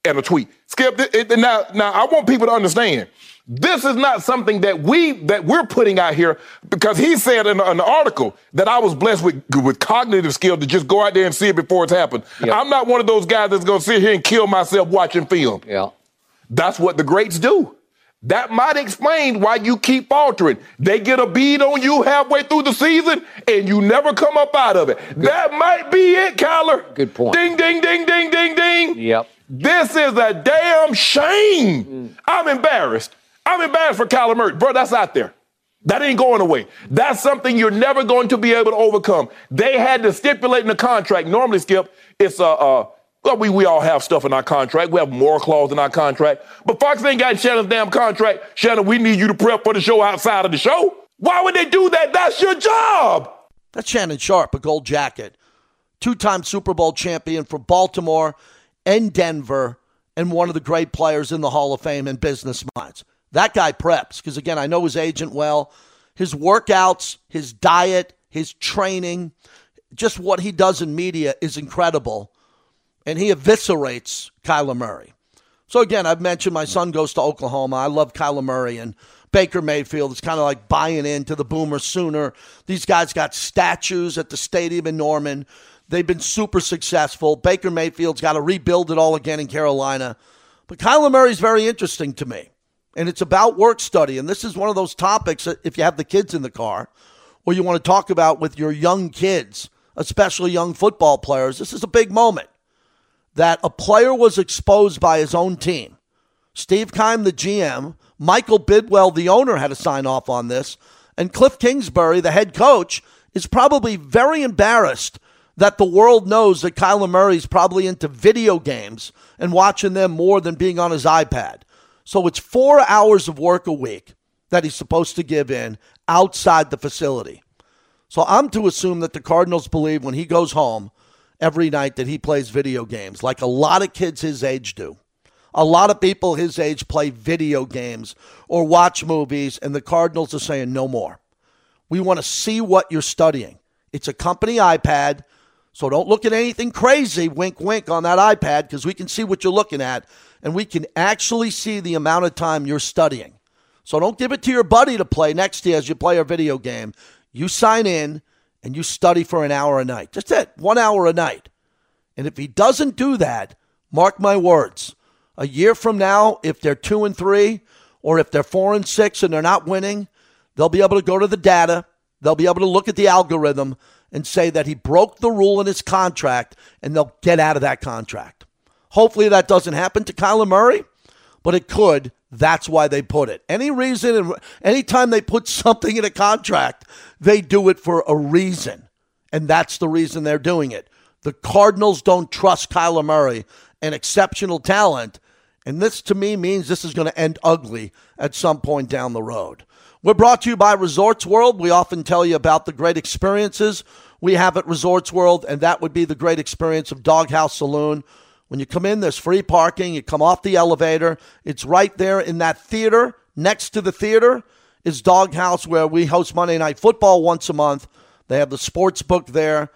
in a tweet. Skip, it, it, now, now I want people to understand. This is not something that we that we're putting out here because he said in an article that I was blessed with with cognitive skill to just go out there and see it before it's happened. I'm not one of those guys that's going to sit here and kill myself watching film. Yeah. That's what the greats do. That might explain why you keep faltering. They get a bead on you halfway through the season and you never come up out of it. Good. That might be it, Kyler. Good point. Ding, ding, ding, ding, ding, ding. Yep. This is a damn shame. Mm. I'm embarrassed. I'm embarrassed for Kyler Murray. Bro, that's out there. That ain't going away. That's something you're never going to be able to overcome. They had to stipulate in the contract. Normally, Skip, it's a, uh, well, we, we all have stuff in our contract. We have more clause in our contract. But Fox ain't got Shannon's damn contract. Shannon, we need you to prep for the show outside of the show. Why would they do that? That's your job. That's Shannon Sharpe, a gold jacket, two time Super Bowl champion for Baltimore and Denver, and one of the great players in the Hall of Fame and business minds. That guy preps because, again, I know his agent well. His workouts, his diet, his training, just what he does in media is incredible. And he eviscerates Kyler Murray. So, again, I've mentioned my son goes to Oklahoma. I love Kyler Murray and Baker Mayfield. It's kind of like buying into the Boomer Sooner. These guys got statues at the stadium in Norman. They've been super successful. Baker Mayfield's got to rebuild it all again in Carolina. But Kyler Murray's very interesting to me and it's about work study. And this is one of those topics that if you have the kids in the car or you want to talk about with your young kids, especially young football players, this is a big moment that a player was exposed by his own team. Steve Keim, the GM, Michael Bidwill, the owner, had to sign off on this. And Kliff Kingsbury, the head coach, is probably very embarrassed that the world knows that Kyler Murray's probably into video games and watching them more than being on his iPad. So it's four hours of work a week that he's supposed to give in outside the facility. So I'm to assume that the Cardinals believe when he goes home every night that he plays video games, like a lot of kids his age do. A lot of people his age play video games or watch movies, and the Cardinals are saying no more. We want to see what you're studying. It's a company iPad, so don't look at anything crazy, wink, wink, on that iPad, because we can see what you're looking at and we can actually see the amount of time you're studying. So don't give it to your buddy to play next to you as you play a video game. You sign in and you study for an hour a night. Just it, one hour a night. And if he doesn't do that, mark my words, a year from now, if they're two and three, or if they're four and six and they're not winning, they'll be able to go to the data, they'll be able to look at the algorithm and say that he broke the rule in his contract, and they'll get out of that contract. Hopefully that doesn't happen to Kyler Murray, but it could. That's why they put it. Any reason, anytime they put something in a contract, they do it for a reason. And that's the reason they're doing it. The Cardinals don't trust Kyler Murray, an exceptional talent. And this to me means this is going to end ugly at some point down the road. We're brought to you by Resorts World. We often tell you about the great experiences we have at Resorts World, and that would be the great experience of Dawg House Saloon. When you come in, there's free parking. You come off the elevator. It's right there in that theater. Next to the theater is Dawg House, where we host Monday Night Football once a month. They have the sports book there.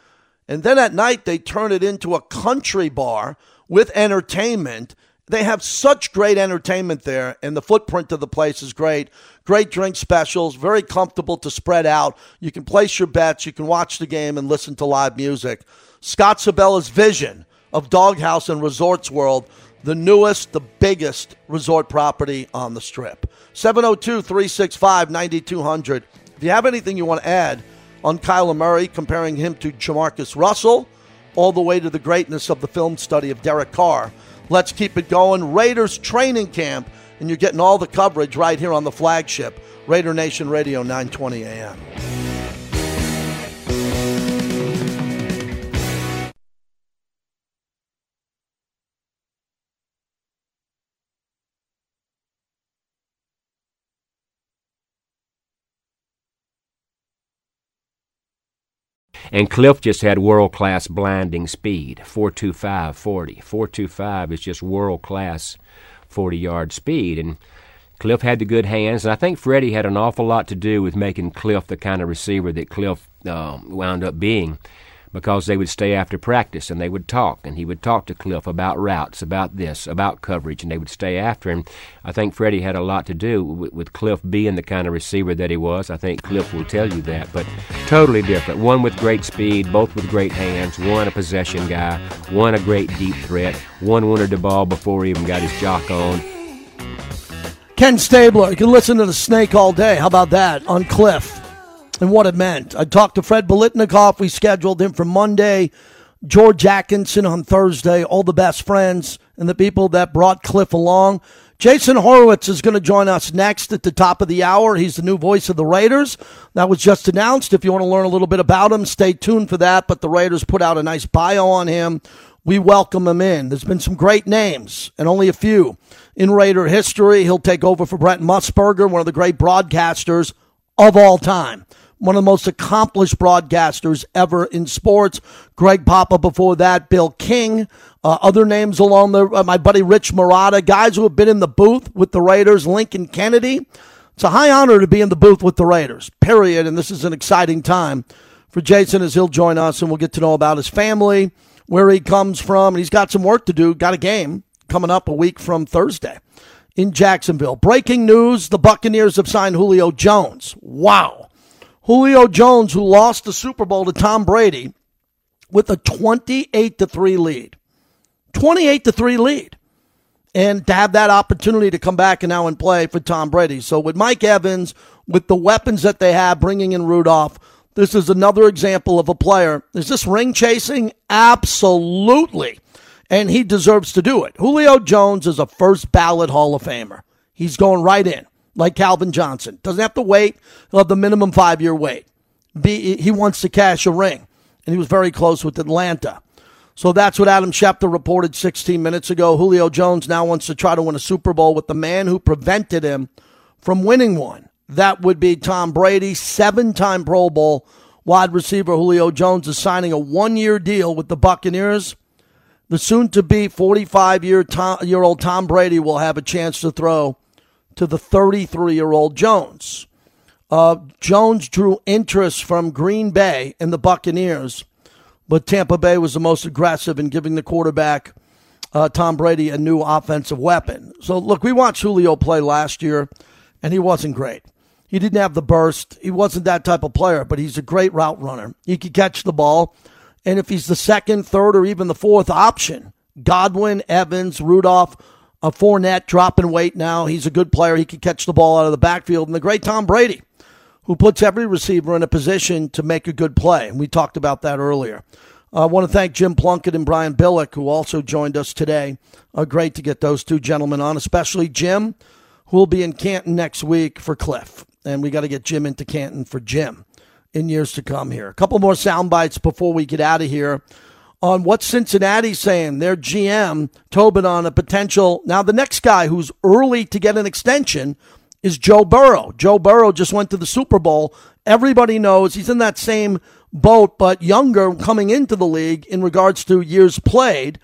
And then at night, they turn it into a country bar with entertainment. They have such great entertainment there, and the footprint of the place is great. Great drink specials, very comfortable to spread out. You can place your bets, you can watch the game, and listen to live music. Scott Sibella's vision of Dawg House and Resorts World, the newest, the biggest resort property on the strip. 702 365 9200. If you have anything you want to add on Kyler Murray, comparing him to Jamarcus Russell, all the way to the greatness of the film study of Derek Carr Let's keep it going. Raiders training camp, and you're getting all the coverage right here on the flagship, Raider Nation Radio, 920 AM. And Cliff just had world class blinding speed 425 40. 425 is just world class 40 yard speed. And Cliff had the good hands, and I think Freddie had an awful lot to do with making Cliff the kind of receiver that Cliff uh, wound up being because they would stay after practice and they would talk and he would talk to Cliff about routes, about this, about coverage, and they would stay after him. I think Freddie had a lot to do with, with Cliff being the kind of receiver that he was. I think Cliff will tell you that, but totally different. One with great speed, both with great hands, one a possession guy, one a great deep threat, one wanted the ball before he even got his jock on. Ken Stabler, you can listen to the snake all day. How about that on Cliff? And what it meant. I talked to Fred Biletnikoff. We scheduled him for Monday. George Atkinson on Thursday. All the best friends and the people that brought Cliff along. Jason Horowitz is going to join us next at the top of the hour. He's the new voice of the Raiders. That was just announced. If you want to learn a little bit about him, stay tuned for that. But the Raiders put out a nice bio on him. We welcome him in. There's been some great names and only a few in Raider history. He'll take over for Brent Musburger, one of the great broadcasters of all time one of the most accomplished broadcasters ever in sports. Greg Papa before that, Bill King, uh, other names along the, uh, my buddy Rich Marotta, guys who have been in the booth with the Raiders, Lincoln Kennedy. It's a high honor to be in the booth with the Raiders, period. And this is an exciting time for Jason as he'll join us and we'll get to know about his family, where he comes from. And he's got some work to do, got a game coming up a week from Thursday in Jacksonville. Breaking news the Buccaneers have signed Julio Jones. Wow. Julio Jones, who lost the Super Bowl to Tom Brady with a 28 to 3 lead. 28 to 3 lead. And to have that opportunity to come back and now and play for Tom Brady. So with Mike Evans, with the weapons that they have, bringing in Rudolph, this is another example of a player. Is this ring chasing? Absolutely. And he deserves to do it. Julio Jones is a first ballot Hall of Famer. He's going right in like Calvin Johnson. Doesn't have to wait. He'll have the minimum five year wait. Be, he wants to cash a ring, and he was very close with Atlanta. So that's what Adam Schefter reported 16 minutes ago. Julio Jones now wants to try to win a Super Bowl with the man who prevented him from winning one. That would be Tom Brady, seven time Pro Bowl wide receiver Julio Jones is signing a one year deal with the Buccaneers. The soon to be 45 year, year old Tom Brady will have a chance to throw to the 33 year old Jones. Uh, Jones drew interest from Green Bay and the Buccaneers, but Tampa Bay was the most aggressive in giving the quarterback, uh, Tom Brady, a new offensive weapon. So, look, we watched Julio play last year. and he wasn't great. He didn't have the burst. He wasn't that type of player, but he's a great route runner. He could catch the ball. And if he's the second, third, or even the fourth option, Godwin, Evans, Rudolph, a Fournette dropping weight now. He's a good player. He can catch the ball out of the backfield. And the great Tom Brady, who puts every receiver in a position to make a good play. And we talked about that earlier. I want to thank Jim Plunkett and Brian Billick, who also joined us today. Uh, great to get those two gentlemen on, especially Jim, who will be in Canton next week for Cliff. And we got to get Jim into Canton for Jim in years to come here. A couple more sound bites before we get out of here on what Cincinnati's saying. Their GM, Tobin, on a potential. Now, the next guy who's early to get an extension is Joe Burrow. Joe Burrow just went to the Super Bowl. Everybody knows he's in that same boat, but younger coming into the league in regards to years played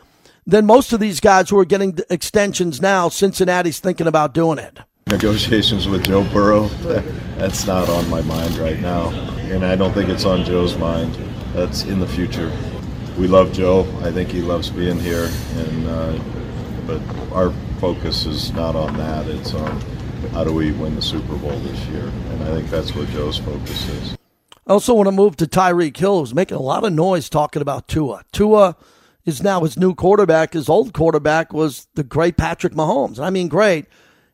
than most of these guys who are getting extensions now. Cincinnati's thinking about doing it. Negotiations with Joe Burrow, that's not on my mind right now. And I don't think it's on Joe's mind. That's in the future. We love Joe. I think he loves being here. And uh, but our focus is not on that. It's on how do we win the Super Bowl this year. And I think that's where Joe's focus is. I also want to move to Tyreek Hill, who's making a lot of noise talking about Tua. Tua is now his new quarterback. His old quarterback was the great Patrick Mahomes. I mean, great.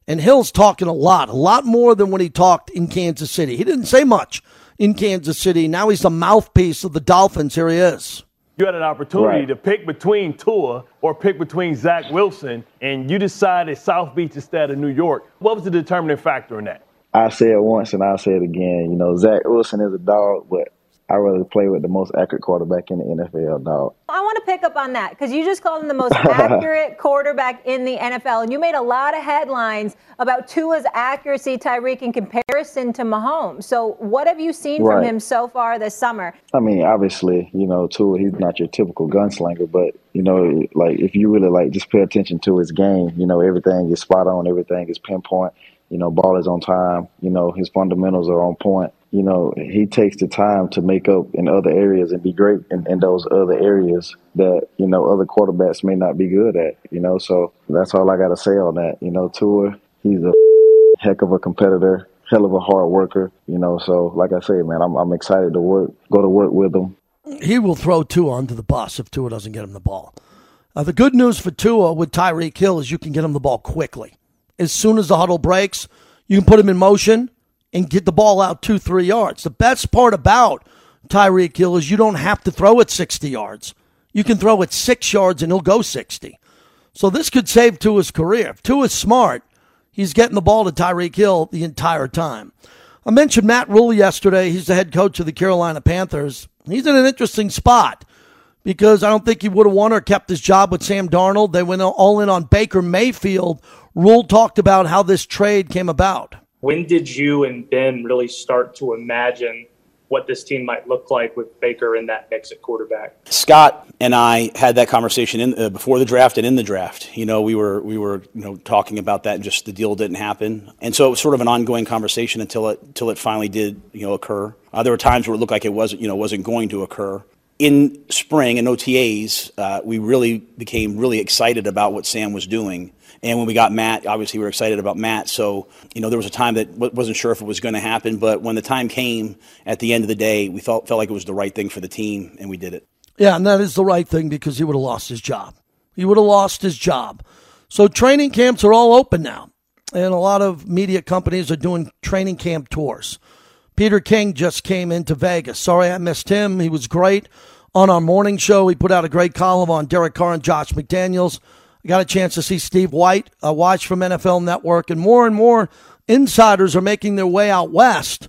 And Hill's talking a lot, a lot more than when he talked in Kansas City. He didn't say much in Kansas City. Now he's the mouthpiece of the Dolphins. Here he is. You had an opportunity Right. to pick between Tua or pick between Zach Wilson, and you decided South Beach instead of New York. What was the determining factor in that? I say it once and I'll say it again. You know, Zach Wilson is a dog, but I rather play with the most accurate quarterback in the NFL, dog. I want to pick up on that because you just called him the most accurate quarterback in the NFL, and you made a lot of headlines about Tua's accuracy, Tyreek, in comparison to Mahomes. So, what have you seen from him so far this summer? I mean, obviously, you know, Tua, he's not your typical gunslinger, but you know, like if you really like just pay attention to his game, you know, everything is spot on, everything is pinpoint. You know, ball is on time. You know, his fundamentals are on point. You know, he takes the time to make up in other areas and be great in, in those other areas that you know other quarterbacks may not be good at. You know, so that's all I got to say on that. You know, Tua, he's a heck of a competitor, hell of a hard worker. You know, so like I say, man, I'm I'm excited to work, go to work with him. He will throw Tua under the bus if Tua doesn't get him the ball. Uh, the good news for Tua with Tyreek Hill is you can get him the ball quickly. As soon as the huddle breaks, you can put him in motion and get the ball out two, three yards. The best part about Tyreek Hill is you don't have to throw it 60 yards. You can throw it six yards and he'll go 60. So this could save Tua's career. If Tua's smart, he's getting the ball to Tyreek Hill the entire time. I mentioned Matt Rhule yesterday. He's the head coach of the Carolina Panthers. He's in an interesting spot because I don't think he would have won or kept his job with Sam Darnold. They went all in on Baker Mayfield. Rhule talked about how this trade came about. When did you and Ben really start to imagine what this team might look like with Baker in that mix at quarterback? Scott and I had that conversation in, uh, before the draft and in the draft. You know, we were we were you know talking about that, and just the deal didn't happen, and so it was sort of an ongoing conversation until it until it finally did you know occur. Uh, there were times where it looked like it wasn't you know wasn't going to occur. In spring and OTAs, uh, we really became really excited about what Sam was doing. And when we got Matt, obviously we were excited about Matt. So, you know, there was a time that w- wasn't sure if it was going to happen. But when the time came at the end of the day, we felt, felt like it was the right thing for the team, and we did it. Yeah, and that is the right thing because he would have lost his job. He would have lost his job. So training camps are all open now, and a lot of media companies are doing training camp tours. Peter King just came into Vegas. Sorry I missed him. He was great on our morning show. He put out a great column on Derek Carr and Josh McDaniels. I got a chance to see Steve White, a watch from NFL Network, and more and more insiders are making their way out west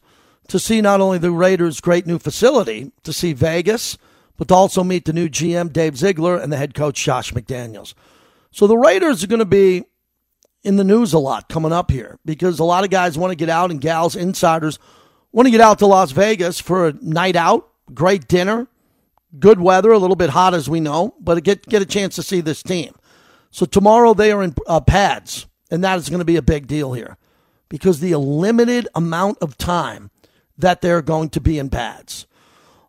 to see not only the Raiders' great new facility, to see Vegas, but to also meet the new GM Dave Ziegler and the head coach Josh McDaniels. So the Raiders are going to be in the news a lot coming up here because a lot of guys want to get out and gals, insiders want to get out to Las Vegas for a night out, great dinner, good weather, a little bit hot as we know, but get get a chance to see this team. So tomorrow they are in uh, pads, and that is going to be a big deal here because the limited amount of time that they're going to be in pads.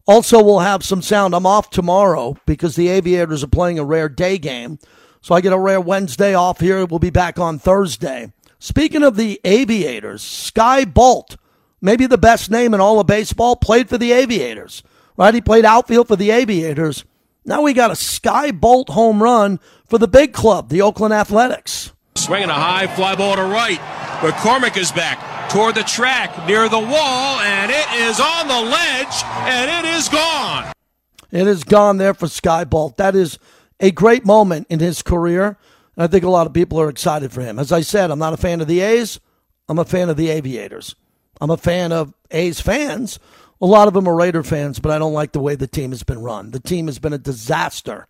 Also, we'll have some sound. I'm off tomorrow because the Aviators are playing a rare day game. So I get a rare Wednesday off here. We'll be back on Thursday. Speaking of the Aviators, Skye Bolt, maybe the best name in all of baseball, played for the Aviators, right? He played outfield for the Aviators. Now we got a Skye Bolt home run for the big club, the Oakland Athletics. Swinging a high fly ball to right. McCormick is back toward the track near the wall, and it is on the ledge, and it is gone. It is gone there for Skye Bolt. That is a great moment in his career. And I think a lot of people are excited for him. As I said, I'm not a fan of the A's. I'm a fan of the Aviators. I'm a fan of A's fans. A lot of them are Raider fans, but I don't like the way the team has been run. The team has been a disaster.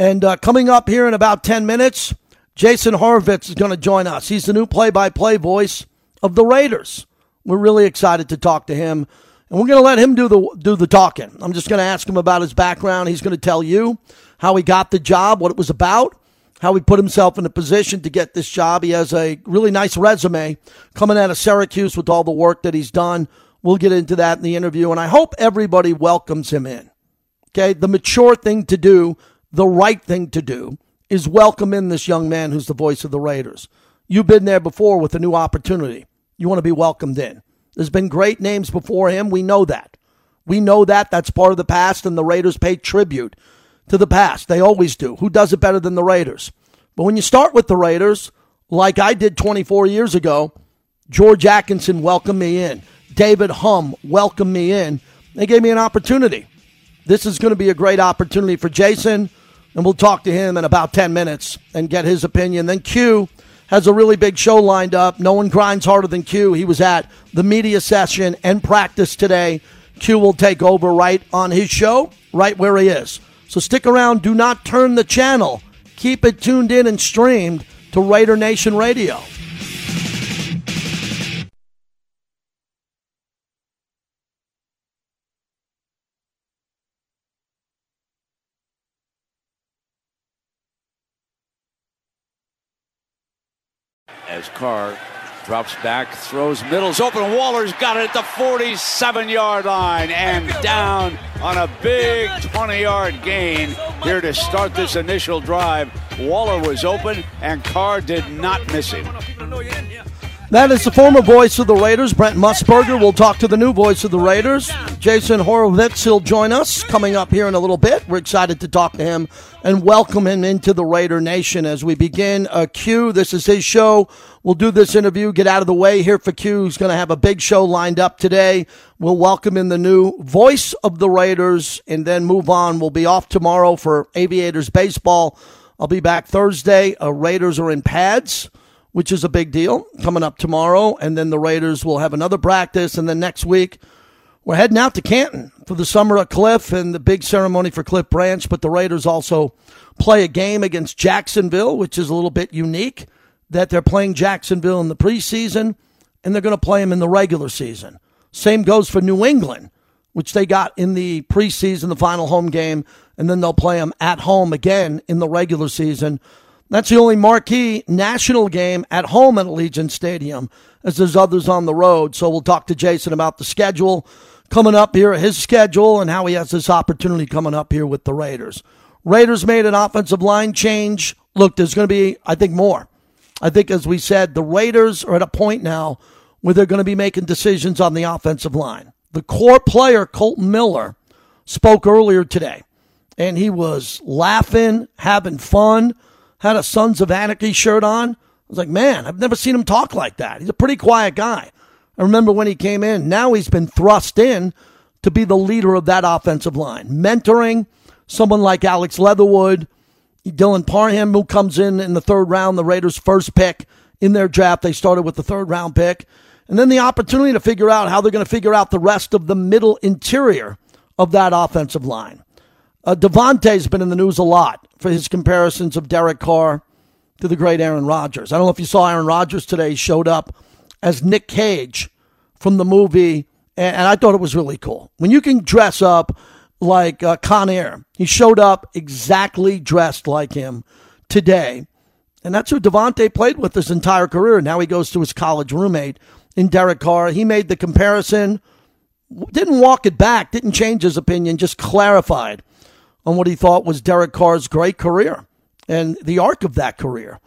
And uh, coming up here in about 10 minutes, Jason Horowitz is going to join us. He's the new play by play voice of the Raiders. We're really excited to talk to him. And we're going to let him do the do the talking. I'm just going to ask him about his background. He's going to tell you how he got the job, what it was about, how he put himself in a position to get this job. He has a really nice resume coming out of Syracuse with all the work that he's done. We'll get into that in the interview, and I hope everybody welcomes him in. Okay, the mature thing to do, the right thing to do, is welcome in this young man who's the voice of the Raiders. You've been there before with a new opportunity. You want to be welcomed in. There's been great names before him. We know that. We know that. That's part of the past, and the Raiders pay tribute to the past. They always do. Who does it better than the Raiders? But when you start with the Raiders, like I did 24 years ago, George Atkinson welcomed me in. David Humm welcomed me in. They gave me an opportunity. This is going to be a great opportunity for Jason, and we'll talk to him in about 10 minutes and get his opinion. Then Q has a really big show lined up. No one grinds harder than Q. He was at the media session and practice today. Q will take over right on his show, right where he is. So stick around. Do not turn the channel. Keep it tuned in and streamed to Raider Nation Radio. As Carr drops back, throws middles open. Waller's got it at the 47 yard line and down on a big 20 yard gain here to start this initial drive. Waller was open and Carr did not miss him. That is the former voice of the Raiders, Brent Musburger. We'll talk to the new voice of the Raiders, Jason Horowitz. He'll join us coming up here in a little bit. We're excited to talk to him and welcome him into the Raider Nation as we begin a Q. This is his show. We'll do this interview, get out of the way here for Q. He's going to have a big show lined up today. We'll welcome in the new voice of the Raiders and then move on. We'll be off tomorrow for Aviators baseball. I'll be back Thursday. Uh, Raiders are in pads which is a big deal coming up tomorrow. And then the Raiders will have another practice. And then next week, we're heading out to Canton for the summer at Cliff and the big ceremony for Cliff Branch. But the Raiders also play a game against Jacksonville, which is a little bit unique that they're playing Jacksonville in the preseason and they're going to play them in the regular season. Same goes for New England, which they got in the preseason, the final home game, and then they'll play them at home again in the regular season. That's the only marquee national game at home at Allegiant Stadium, as there's others on the road. So we'll talk to Jason about the schedule coming up here, his schedule, and how he has this opportunity coming up here with the Raiders. Raiders made an offensive line change. Look, there's going to be, I think, more. I think, as we said, the Raiders are at a point now where they're going to be making decisions on the offensive line. The core player, Kolton Miller, spoke earlier today, and he was laughing, having fun had a Sons of Anarchy shirt on. I was like, man, I've never seen him talk like that. He's a pretty quiet guy. I remember when he came in. Now he's been thrust in to be the leader of that offensive line, mentoring someone like Alex Leatherwood, Dylan Parham, who comes in in the third round, the Raiders' first pick in their draft. They started with the third round pick. And then the opportunity to figure out how they're going to figure out the rest of the middle interior of that offensive line. Uh, Davante's been in the news a lot for his comparisons of Derek Carr to the great Aaron Rodgers. I don't know if you saw Aaron Rodgers today showed up as Nick Cage from the movie, and, and I thought it was really cool. When you can dress up like uh, Con Air, he showed up exactly dressed like him today. And that's who Davante played with his entire career. Now he goes to his college roommate in Derek Carr. He made the comparison, didn't walk it back, didn't change his opinion, just clarified on what he thought was Derek Carr's great career and the arc of that career.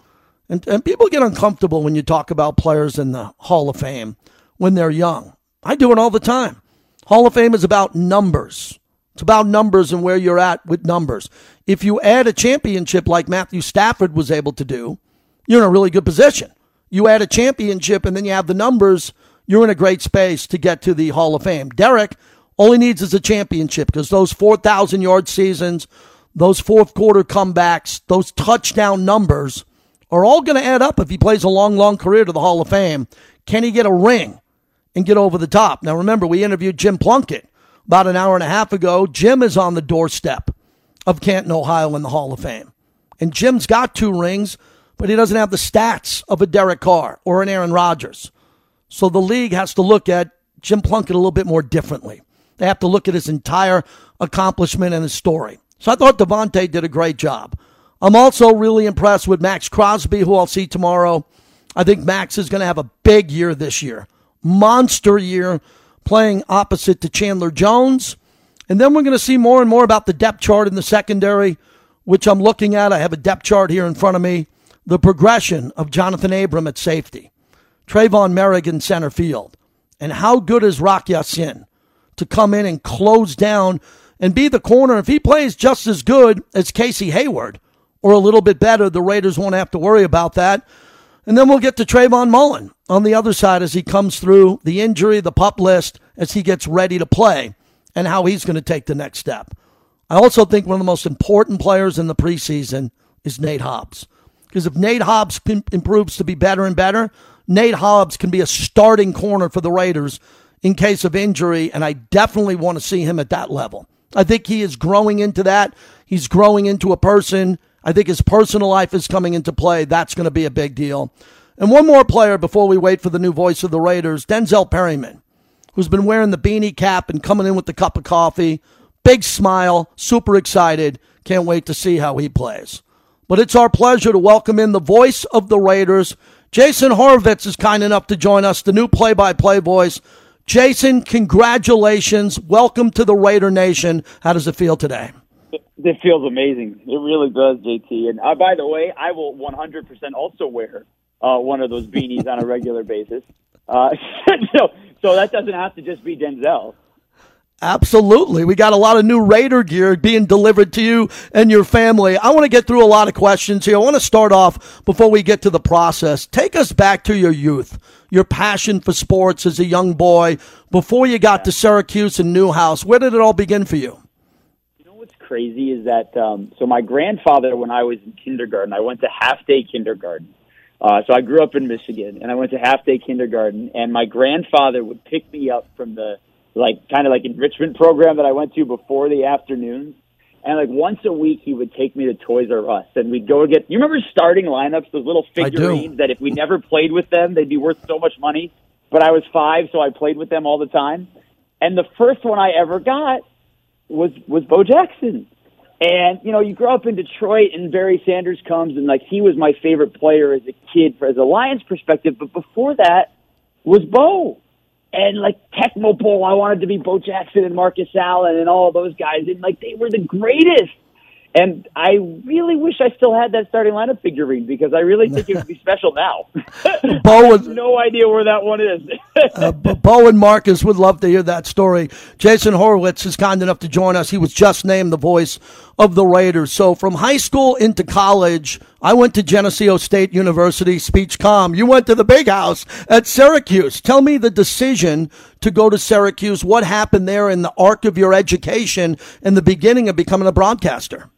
And, and people get uncomfortable when you talk about players in the Hall of Fame when they're young. I do it all the time. Hall of Fame is about numbers. It's about numbers and where you're at with numbers. If you add a championship like Matthew Stafford was able to do, you're in a really good position. You add a championship and then you have the numbers, you're in a great space to get to the Hall of Fame. Derek all he needs is a championship because those 4,000 yard seasons, those fourth quarter comebacks, those touchdown numbers are all going to add up if he plays a long, long career to the Hall of Fame. Can he get a ring and get over the top? Now, remember, we interviewed Jim Plunkett about an hour and a half ago. Jim is on the doorstep of Canton, Ohio in the Hall of Fame. And Jim's got two rings, but he doesn't have the stats of a Derek Carr or an Aaron Rodgers. So the league has to look at Jim Plunkett a little bit more differently. They have to look at his entire accomplishment and his story. So I thought Davante did a great job. I'm also really impressed with Maxx Crosby, who I'll see tomorrow. I think Max is going to have a big year this year. Monster year playing opposite to Chandler Jones. And then we're going to see more and more about the depth chart in the secondary, which I'm looking at. I have a depth chart here in front of me. The progression of Jonathan Abram at safety, Tre'von Moehrig in center field, and how good is Rock Ya-Sin to come in and close down and be the corner. If he plays just as good as Casey Hayward or a little bit better, the Raiders won't have to worry about that. And then we'll get to Trayvon Mullen on the other side as he comes through the injury, the pup list, as he gets ready to play, and how he's going to take the next step. I also think one of the most important players in the preseason is Nate Hobbs. Because if Nate Hobbs improves to be better and better, Nate Hobbs can be a starting corner for the Raiders in case of injury, and I definitely want to see him at that level. I think he is growing into that. He's growing into a person. I think his personal life is coming into play. That's going to be a big deal. And one more player before we wait for the new voice of the Raiders, Denzel Perryman, who's been wearing the beanie cap and coming in with the cup of coffee. Big smile, super excited. Can't wait to see how he plays. But it's our pleasure to welcome in the voice of the Raiders. Jason Horowitz is kind enough to join us, the new play by play voice Jason, congratulations. Welcome to the Raider Nation. How does it feel today? It feels amazing. It really does, JT. And uh, by the way, I will 100% also wear uh, one of those beanies on a regular basis. Uh, so, so that doesn't have to just be Denzel. Absolutely. We got a lot of new Raider gear being delivered to you and your family. I want to get through a lot of questions here. I want to start off before we get to the process. Take us back to your youth, your passion for sports as a young boy before you got to Syracuse and Newhouse. Where did it all begin for you? You know what's crazy is that, um, so my grandfather, when I was in kindergarten, I went to half day kindergarten. Uh, so I grew up in Michigan and I went to half day kindergarten and my grandfather would pick me up from the like kind of like enrichment program that I went to before the afternoons. And like once a week, he would take me to Toys R Us, and we'd go get. You remember starting lineups, those little figurines that if we never played with them, they'd be worth so much money. But I was five, so I played with them all the time. And the first one I ever got was was Bo Jackson. And you know, you grow up in Detroit, and Barry Sanders comes, and like he was my favorite player as a kid, as a Lions perspective. But before that was Bo and like Tecmo Bowl, I wanted to be Bo Jackson and Marcus Allen and all those guys, and like they were the greatest. And I really wish I still had that starting lineup figurine because I really think it would be special now. Bo I have no idea where that one is. uh, Bo and Marcus would love to hear that story. Jason Horowitz is kind enough to join us. He was just named the voice of the Raiders. So from high school into college, I went to Geneseo State University, speech com. You went to the big house at Syracuse. Tell me the decision to go to Syracuse. What happened there in the arc of your education and the beginning of becoming a broadcaster?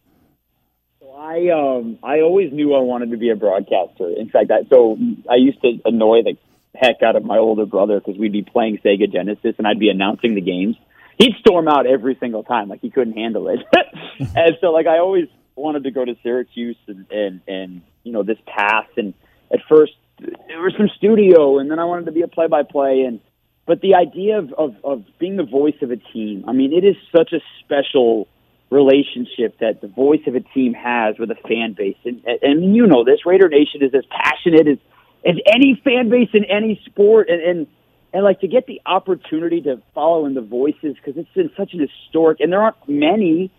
I um I always knew I wanted to be a broadcaster. In fact, I, so I used to annoy the heck out of my older brother because we'd be playing Sega Genesis and I'd be announcing the games. He'd storm out every single time, like he couldn't handle it. and so, like I always wanted to go to Syracuse and and and you know this path. And at first there was some studio, and then I wanted to be a play-by-play. And but the idea of of, of being the voice of a team, I mean, it is such a special relationship that the voice of a team has with a fan base. And, and you know this, Raider Nation is as passionate as, as any fan base in any sport. And, and, and like to get the opportunity to follow in the voices because it's been such an historic, and there aren't many,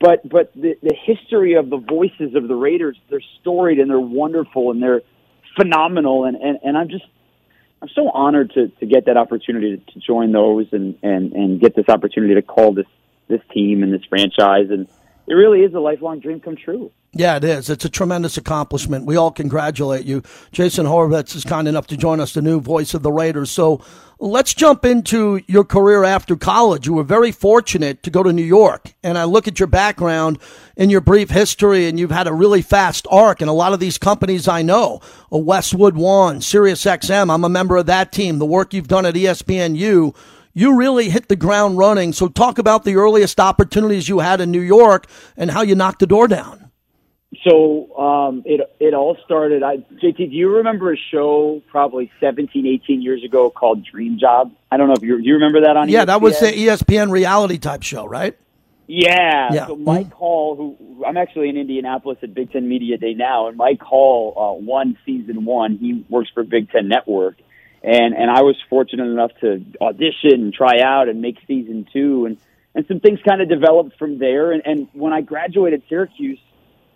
but, but the, the history of the voices of the Raiders, they're storied and they're wonderful and they're, phenomenal, and, and, and I'm just I'm so honored to, to get that opportunity to, to join those and, and, and get this opportunity to call this this team and this franchise, and it really is a lifelong dream come true. Yeah, it is. It's a tremendous accomplishment. We all congratulate you. Jason Horowitz is kind enough to join us, the new voice of the Raiders. So let's jump into your career after college. You were very fortunate to go to New York. And I look at your background in your brief history, and you've had a really fast arc. And a lot of these companies I know, Westwood One, Sirius XM, I'm a member of that team. The work you've done at ESPNU, you really hit the ground running. So talk about the earliest opportunities you had in New York and how you knocked the door down. So um, it it all started. I, JT, do you remember a show probably 17, 18 years ago called Dream Job? I don't know if you do you remember that on Yeah, that was the ESPN reality type show, right? Yeah. Yeah. So Mike Hall, who I'm actually in Indianapolis at Big Ten Media Day now, and Mike Hall uh, won season one. He works for Big Ten Network, and and I was fortunate enough to audition and try out and make season two, and and some things kind of developed from there. And, and when I graduated Syracuse,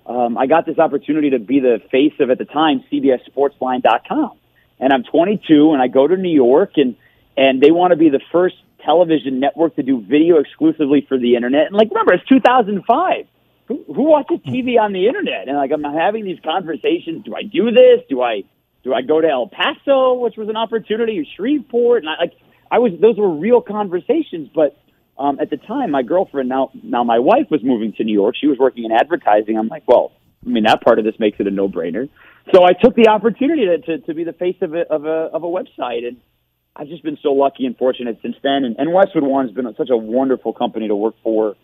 um, I got this opportunity to be the face of at the time CBSSportsline.com, and I'm 22, and I go to New York, and and they want to be the first television network to do video exclusively for the internet. And like, remember, it's 2005. Who, who watches TV on the internet? And like, I'm having these conversations. Do I do this? Do I do I go to El Paso, which was an opportunity, or Shreveport? And I like, I was those were real conversations, but. Um, at the time, my girlfriend, now now my wife, was moving to New York. She was working in advertising. I'm like, well, I mean, that part of this makes it a no-brainer. So I took the opportunity to, to, to be the face of a, of a of a website, and I've just been so lucky and fortunate since then. And, and Westwood One has been such a wonderful company to work for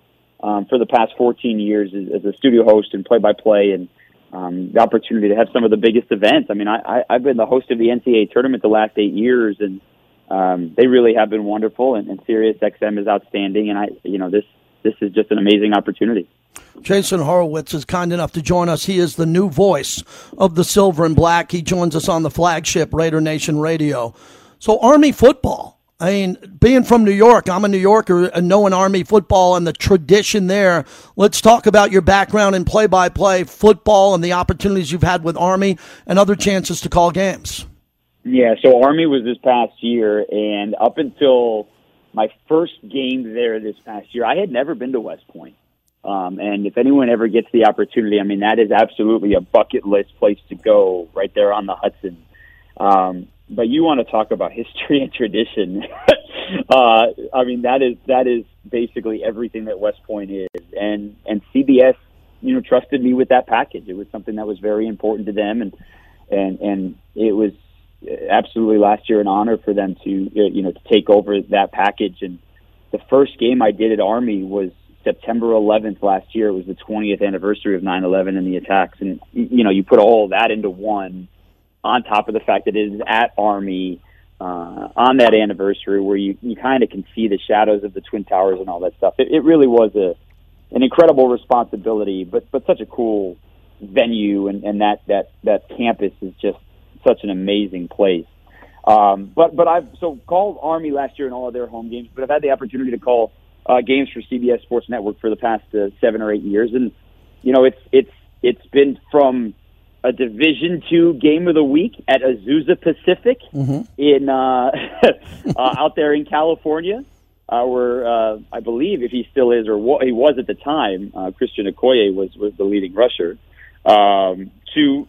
um, for the past 14 years as, as a studio host and play-by-play, and um, the opportunity to have some of the biggest events. I mean, I, I, I've been the host of the NCAA tournament the last eight years, and um, they really have been wonderful. And, and Sirius XM is outstanding, and I, you know, this this is just an amazing opportunity. Jason Horowitz is kind enough to join us. He is the new voice of the Silver and Black. He joins us on the flagship Raider Nation Radio. So, Army football. I mean, being from New York, I'm a New Yorker and knowing Army football and the tradition there. Let's talk about your background in play by play football and the opportunities you've had with Army and other chances to call games. Yeah, so Army was this past year, and up until my first game there this past year, I had never been to West Point. Um, and if anyone ever gets the opportunity, I mean, that is absolutely a bucket list place to go right there on the Hudson. Um, but you want to talk about history and tradition. uh, I mean, that is, that is basically everything that West Point is. And, and CBS, you know, trusted me with that package. It was something that was very important to them. And, and, and it was absolutely last year an honor for them to, you know, to take over that package. And the first game I did at Army was September 11th last year. It was the 20th anniversary of 9/11 and the attacks, and you know you put all that into one, on top of the fact that it is at Army uh, on that anniversary, where you you kind of can see the shadows of the twin towers and all that stuff. It, it really was a an incredible responsibility, but but such a cool venue, and and that that that campus is just such an amazing place. Um, but but I've so called Army last year in all of their home games, but I've had the opportunity to call uh, games for CBS Sports Network for the past uh, seven or eight years, and you know it's it's it's been from a Division two game of the week at Azusa Pacific in uh, uh, out there in California, uh, where uh, I believe if he still is or wa- he was at the time, uh, Christian Okoye was was the leading rusher. Um, to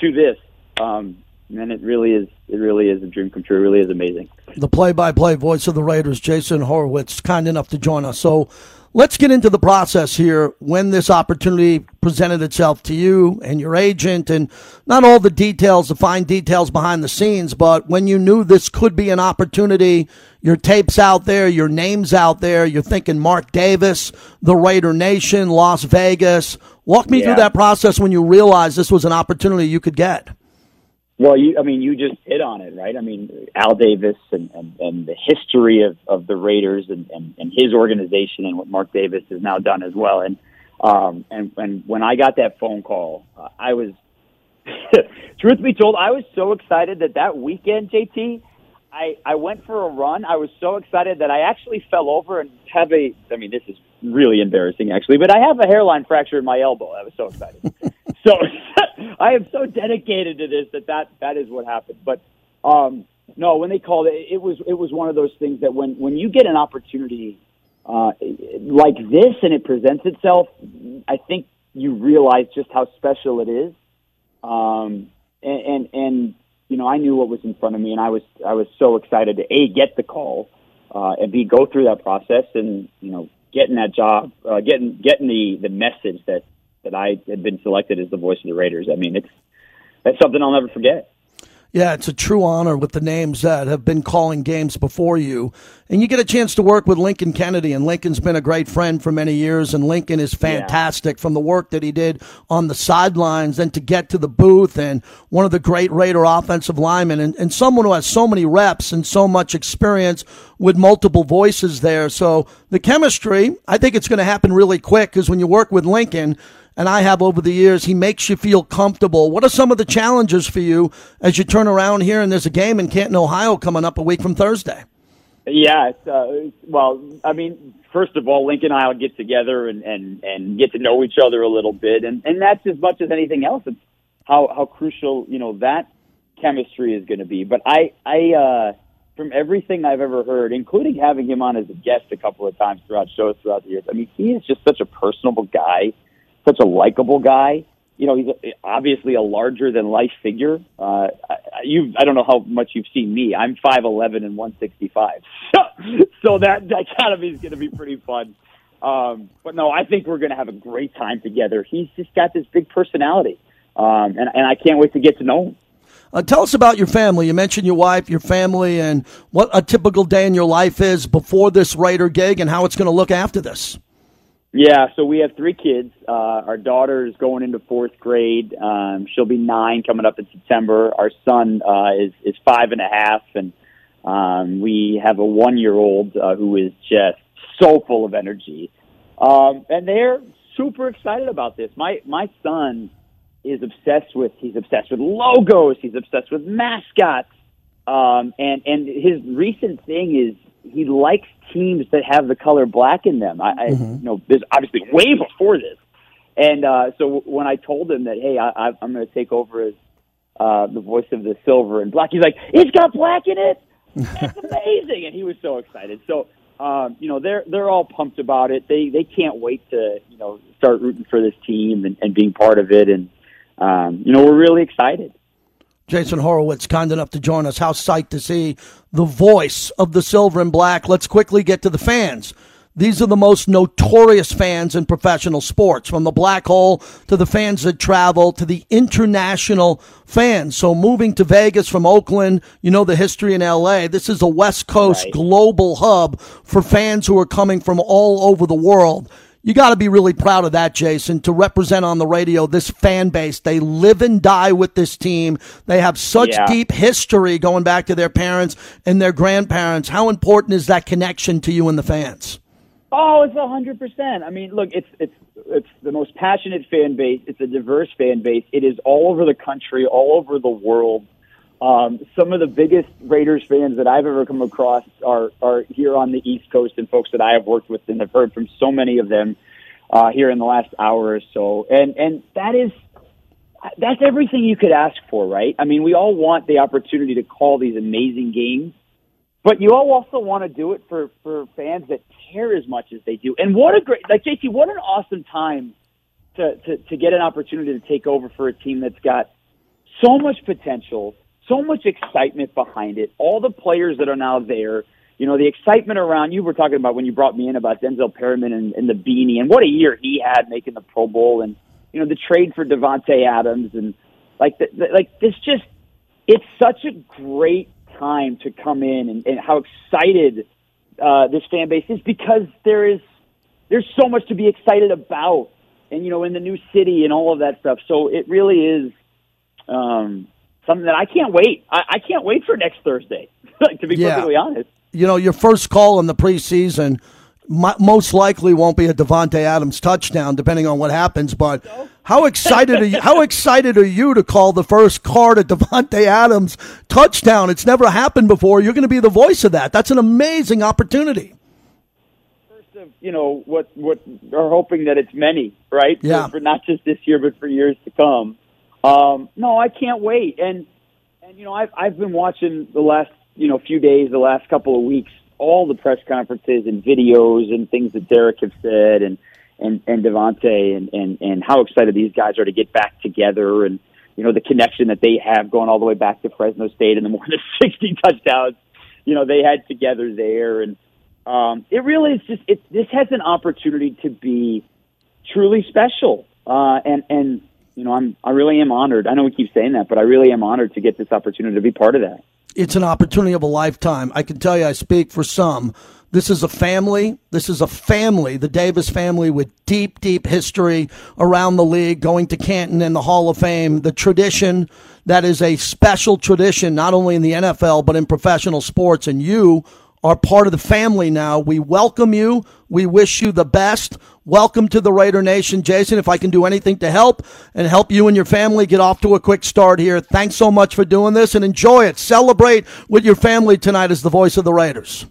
to this, um, and it really is it really is a dream come true. It really is amazing. the play-by-play voice of the Raiders, Jason Horowitz, kind enough to join us. So let's get into the process here. When this opportunity presented itself to you and your agent, and not all the details, the fine details behind the scenes, but when you knew this could be an opportunity, your tapes out there, your names out there, you're thinking Mark Davis, the Raider Nation, Las Vegas. Walk me Yeah. through that process when you realized this was an opportunity you could get. Well, you, I mean, you just hit on it, right? I mean, Al Davis and, and, and the history of, of the Raiders and, and, and his organization and what Mark Davis has now done as well. And, um, and, and when I got that phone call, uh, I was, truth be told, I was so excited that that weekend, JT, I, I went for a run. I was so excited that I actually fell over and have a, I mean, this is really embarrassing actually, but I have a hairline fracture in my elbow. I was so excited. so I am so dedicated to this that that, that is what happened. But um, no, when they called it, it was it was one of those things that when when you get an opportunity uh, like this and it presents itself, I think you realize just how special it is. Um, and, and and you know, I knew what was in front of me, and I was I was so excited to a get the call, uh, and b go through that process, and you know, getting that job, uh, getting getting the the message that that I had been selected as the voice of the Raiders. I mean, it's that's something I'll never forget. Yeah, it's a true honor with the names that have been calling games before you. And you get a chance to work with Lincoln Kennedy, and Lincoln's been a great friend for many years, and Lincoln is fantastic yeah. from the work that he did on the sidelines and to get to the booth, and one of the great Raider offensive linemen, and, and someone who has so many reps and so much experience with multiple voices there. So the chemistry, I think it's going to happen really quick because when you work with Lincoln, and I have over the years. He makes you feel comfortable. What are some of the challenges for you as you turn around here and there's a game in Canton, Ohio coming up a week from Thursday? Yeah, uh, well, I mean, first of all, Lincoln and I will get together and, and, and get to know each other a little bit, and, and that's as much as anything else. It's how how crucial you know that chemistry is going to be. But I I uh, from everything I've ever heard, including having him on as a guest a couple of times throughout shows throughout the years, I mean, he is just such a personable guy such a likable guy. You know, he's obviously a larger than life figure. Uh, you, I don't know how much you've seen me. I'm five eleven and one sixty five, so, so that dichotomy is going to be pretty fun. Um, but no, I think we're going to have a great time together. He's just got this big personality, um, and, and I can't wait to get to know him. Uh, tell us about your family. You mentioned your wife, your family, and what a typical day in your life is before this Raider gig, and how it's going to look after this. Yeah, so we have three kids. Uh, our daughter is going into fourth grade. Um, she'll be nine coming up in September. Our son uh, is is five and a half, and um, we have a one year old uh, who is just so full of energy. Um, and they're super excited about this. My my son is obsessed with he's obsessed with logos. He's obsessed with mascots. Um, and and his recent thing is he likes teams that have the color black in them. I, I mm-hmm. you know, there's obviously way before this, and uh, so when I told him that, hey, I, I'm going to take over as uh, the voice of the silver and black, he's like, it's got black in it. That's amazing, and he was so excited. So. Um, you know they're they're all pumped about it. They they can't wait to you know start rooting for this team and, and being part of it. And um, you know we're really excited. Jason Horowitz, kind enough to join us. How psyched to see the voice of the silver and black. Let's quickly get to the fans. These are the most notorious fans in professional sports, from the black hole to the fans that travel to the international fans. So moving to Vegas from Oakland, you know the history in LA. This is a West Coast right. global hub for fans who are coming from all over the world you got to be really proud of that, Jason, to represent on the radio this fan base. They live and die with this team. They have such yeah. deep history going back to their parents and their grandparents. How important is that connection to you and the fans? Oh, it's a hundred percent. I mean, look, it's it's it's the most passionate fan base. It's a diverse fan base. It is all over the country, all over the world. Um, some of the biggest Raiders fans that I've ever come across are are here on the East Coast, and folks that I have worked with and have heard from so many of them uh, here in the last hour or so. And and that is that's everything you could ask for, right? I mean, we all want the opportunity to call these amazing games, but you all also want to do it for for fans that care as much as they do. And what a great like JT, what an awesome time to to, to get an opportunity to take over for a team that's got so much potential so much excitement behind it. All the players that are now there, you know, the excitement around you were talking about when you brought me in about Denzel Perryman and, and the beanie and what a year he had making the Pro Bowl and you know the trade for Davante Adams and like the, the, like this just it's such a great time to come in and, and how excited uh, this fan base is because there is there's so much to be excited about and you know in the new city and all of that stuff. So it really is um, something that I can't wait. I, I can't wait for next Thursday. to be yeah. perfectly honest, you know, your first call in the preseason most likely won't be a Davante Adams touchdown, depending on what happens. But how excited are you? How excited are you to call the first card at Davante Adams touchdown? It's never happened before. You're going to be the voice of that. That's an amazing opportunity. First of you know what what are hoping that it's many, right? Yeah. For, for not just this year, but for years to come. Um, no, I can't wait. And and you know, I've I've been watching the last you know few days, the last couple of weeks, all the press conferences and videos and things that Derek have said, and and and Davante, and and and how excited these guys are to get back together, and you know the connection that they have going all the way back to Fresno State and the more than sixty touchdowns, you know they had together there, and um, it really is just it. This has an opportunity to be truly special, uh, and and you know, I'm I really am honored. I know we keep saying that, but I really am honored to get this opportunity to be part of that. It's an opportunity of a lifetime. I can tell you, I speak for some. This is a family. This is a family, the Davis family, with deep, deep history around the league, going to Canton and the Hall of Fame. The tradition that is a special tradition, not only in the NFL, but in professional sports. And you are part of the family now. We welcome you. We wish you the best. Welcome to the Raider Nation. Jason, if I can do anything to help and help you and your family get off to a quick start here, thanks so much for doing this and enjoy it. Celebrate with your family tonight as the voice of the Raiders.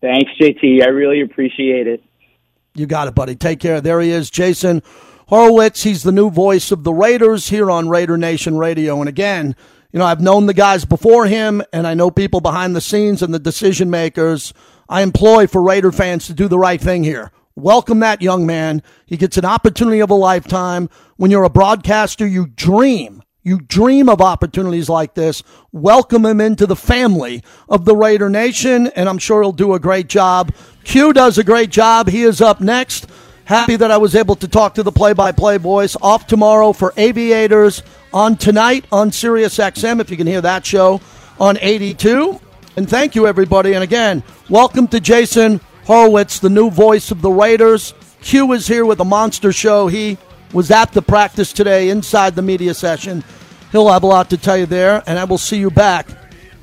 Thanks, JT. I really appreciate it. You got it, buddy. Take care. There he is, Jason Horowitz. He's the new voice of the Raiders here on Raider Nation Radio. And again, you know, I've known the guys before him, and I know people behind the scenes and the decision makers. I employ for Raider fans to do the right thing here. Welcome that young man. He gets an opportunity of a lifetime. When you're a broadcaster, you dream. You dream of opportunities like this. Welcome him into the family of the Raider Nation, and I'm sure he'll do a great job. Q does a great job. He is up next. Happy that I was able to talk to the play by play voice. Off tomorrow for Aviators on tonight on Sirius XM, if you can hear that show on 82. And thank you, everybody. And again, welcome to Jason Horowitz, the new voice of the Raiders. Q is here with a monster show. He was at the practice today inside the media session. He'll have a lot to tell you there, and I will see you back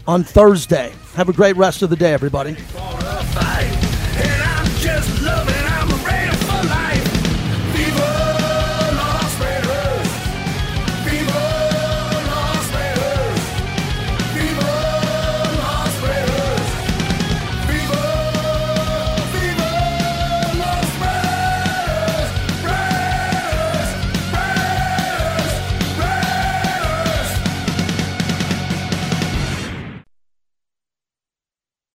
on Thursday. Have a great rest of the day, everybody.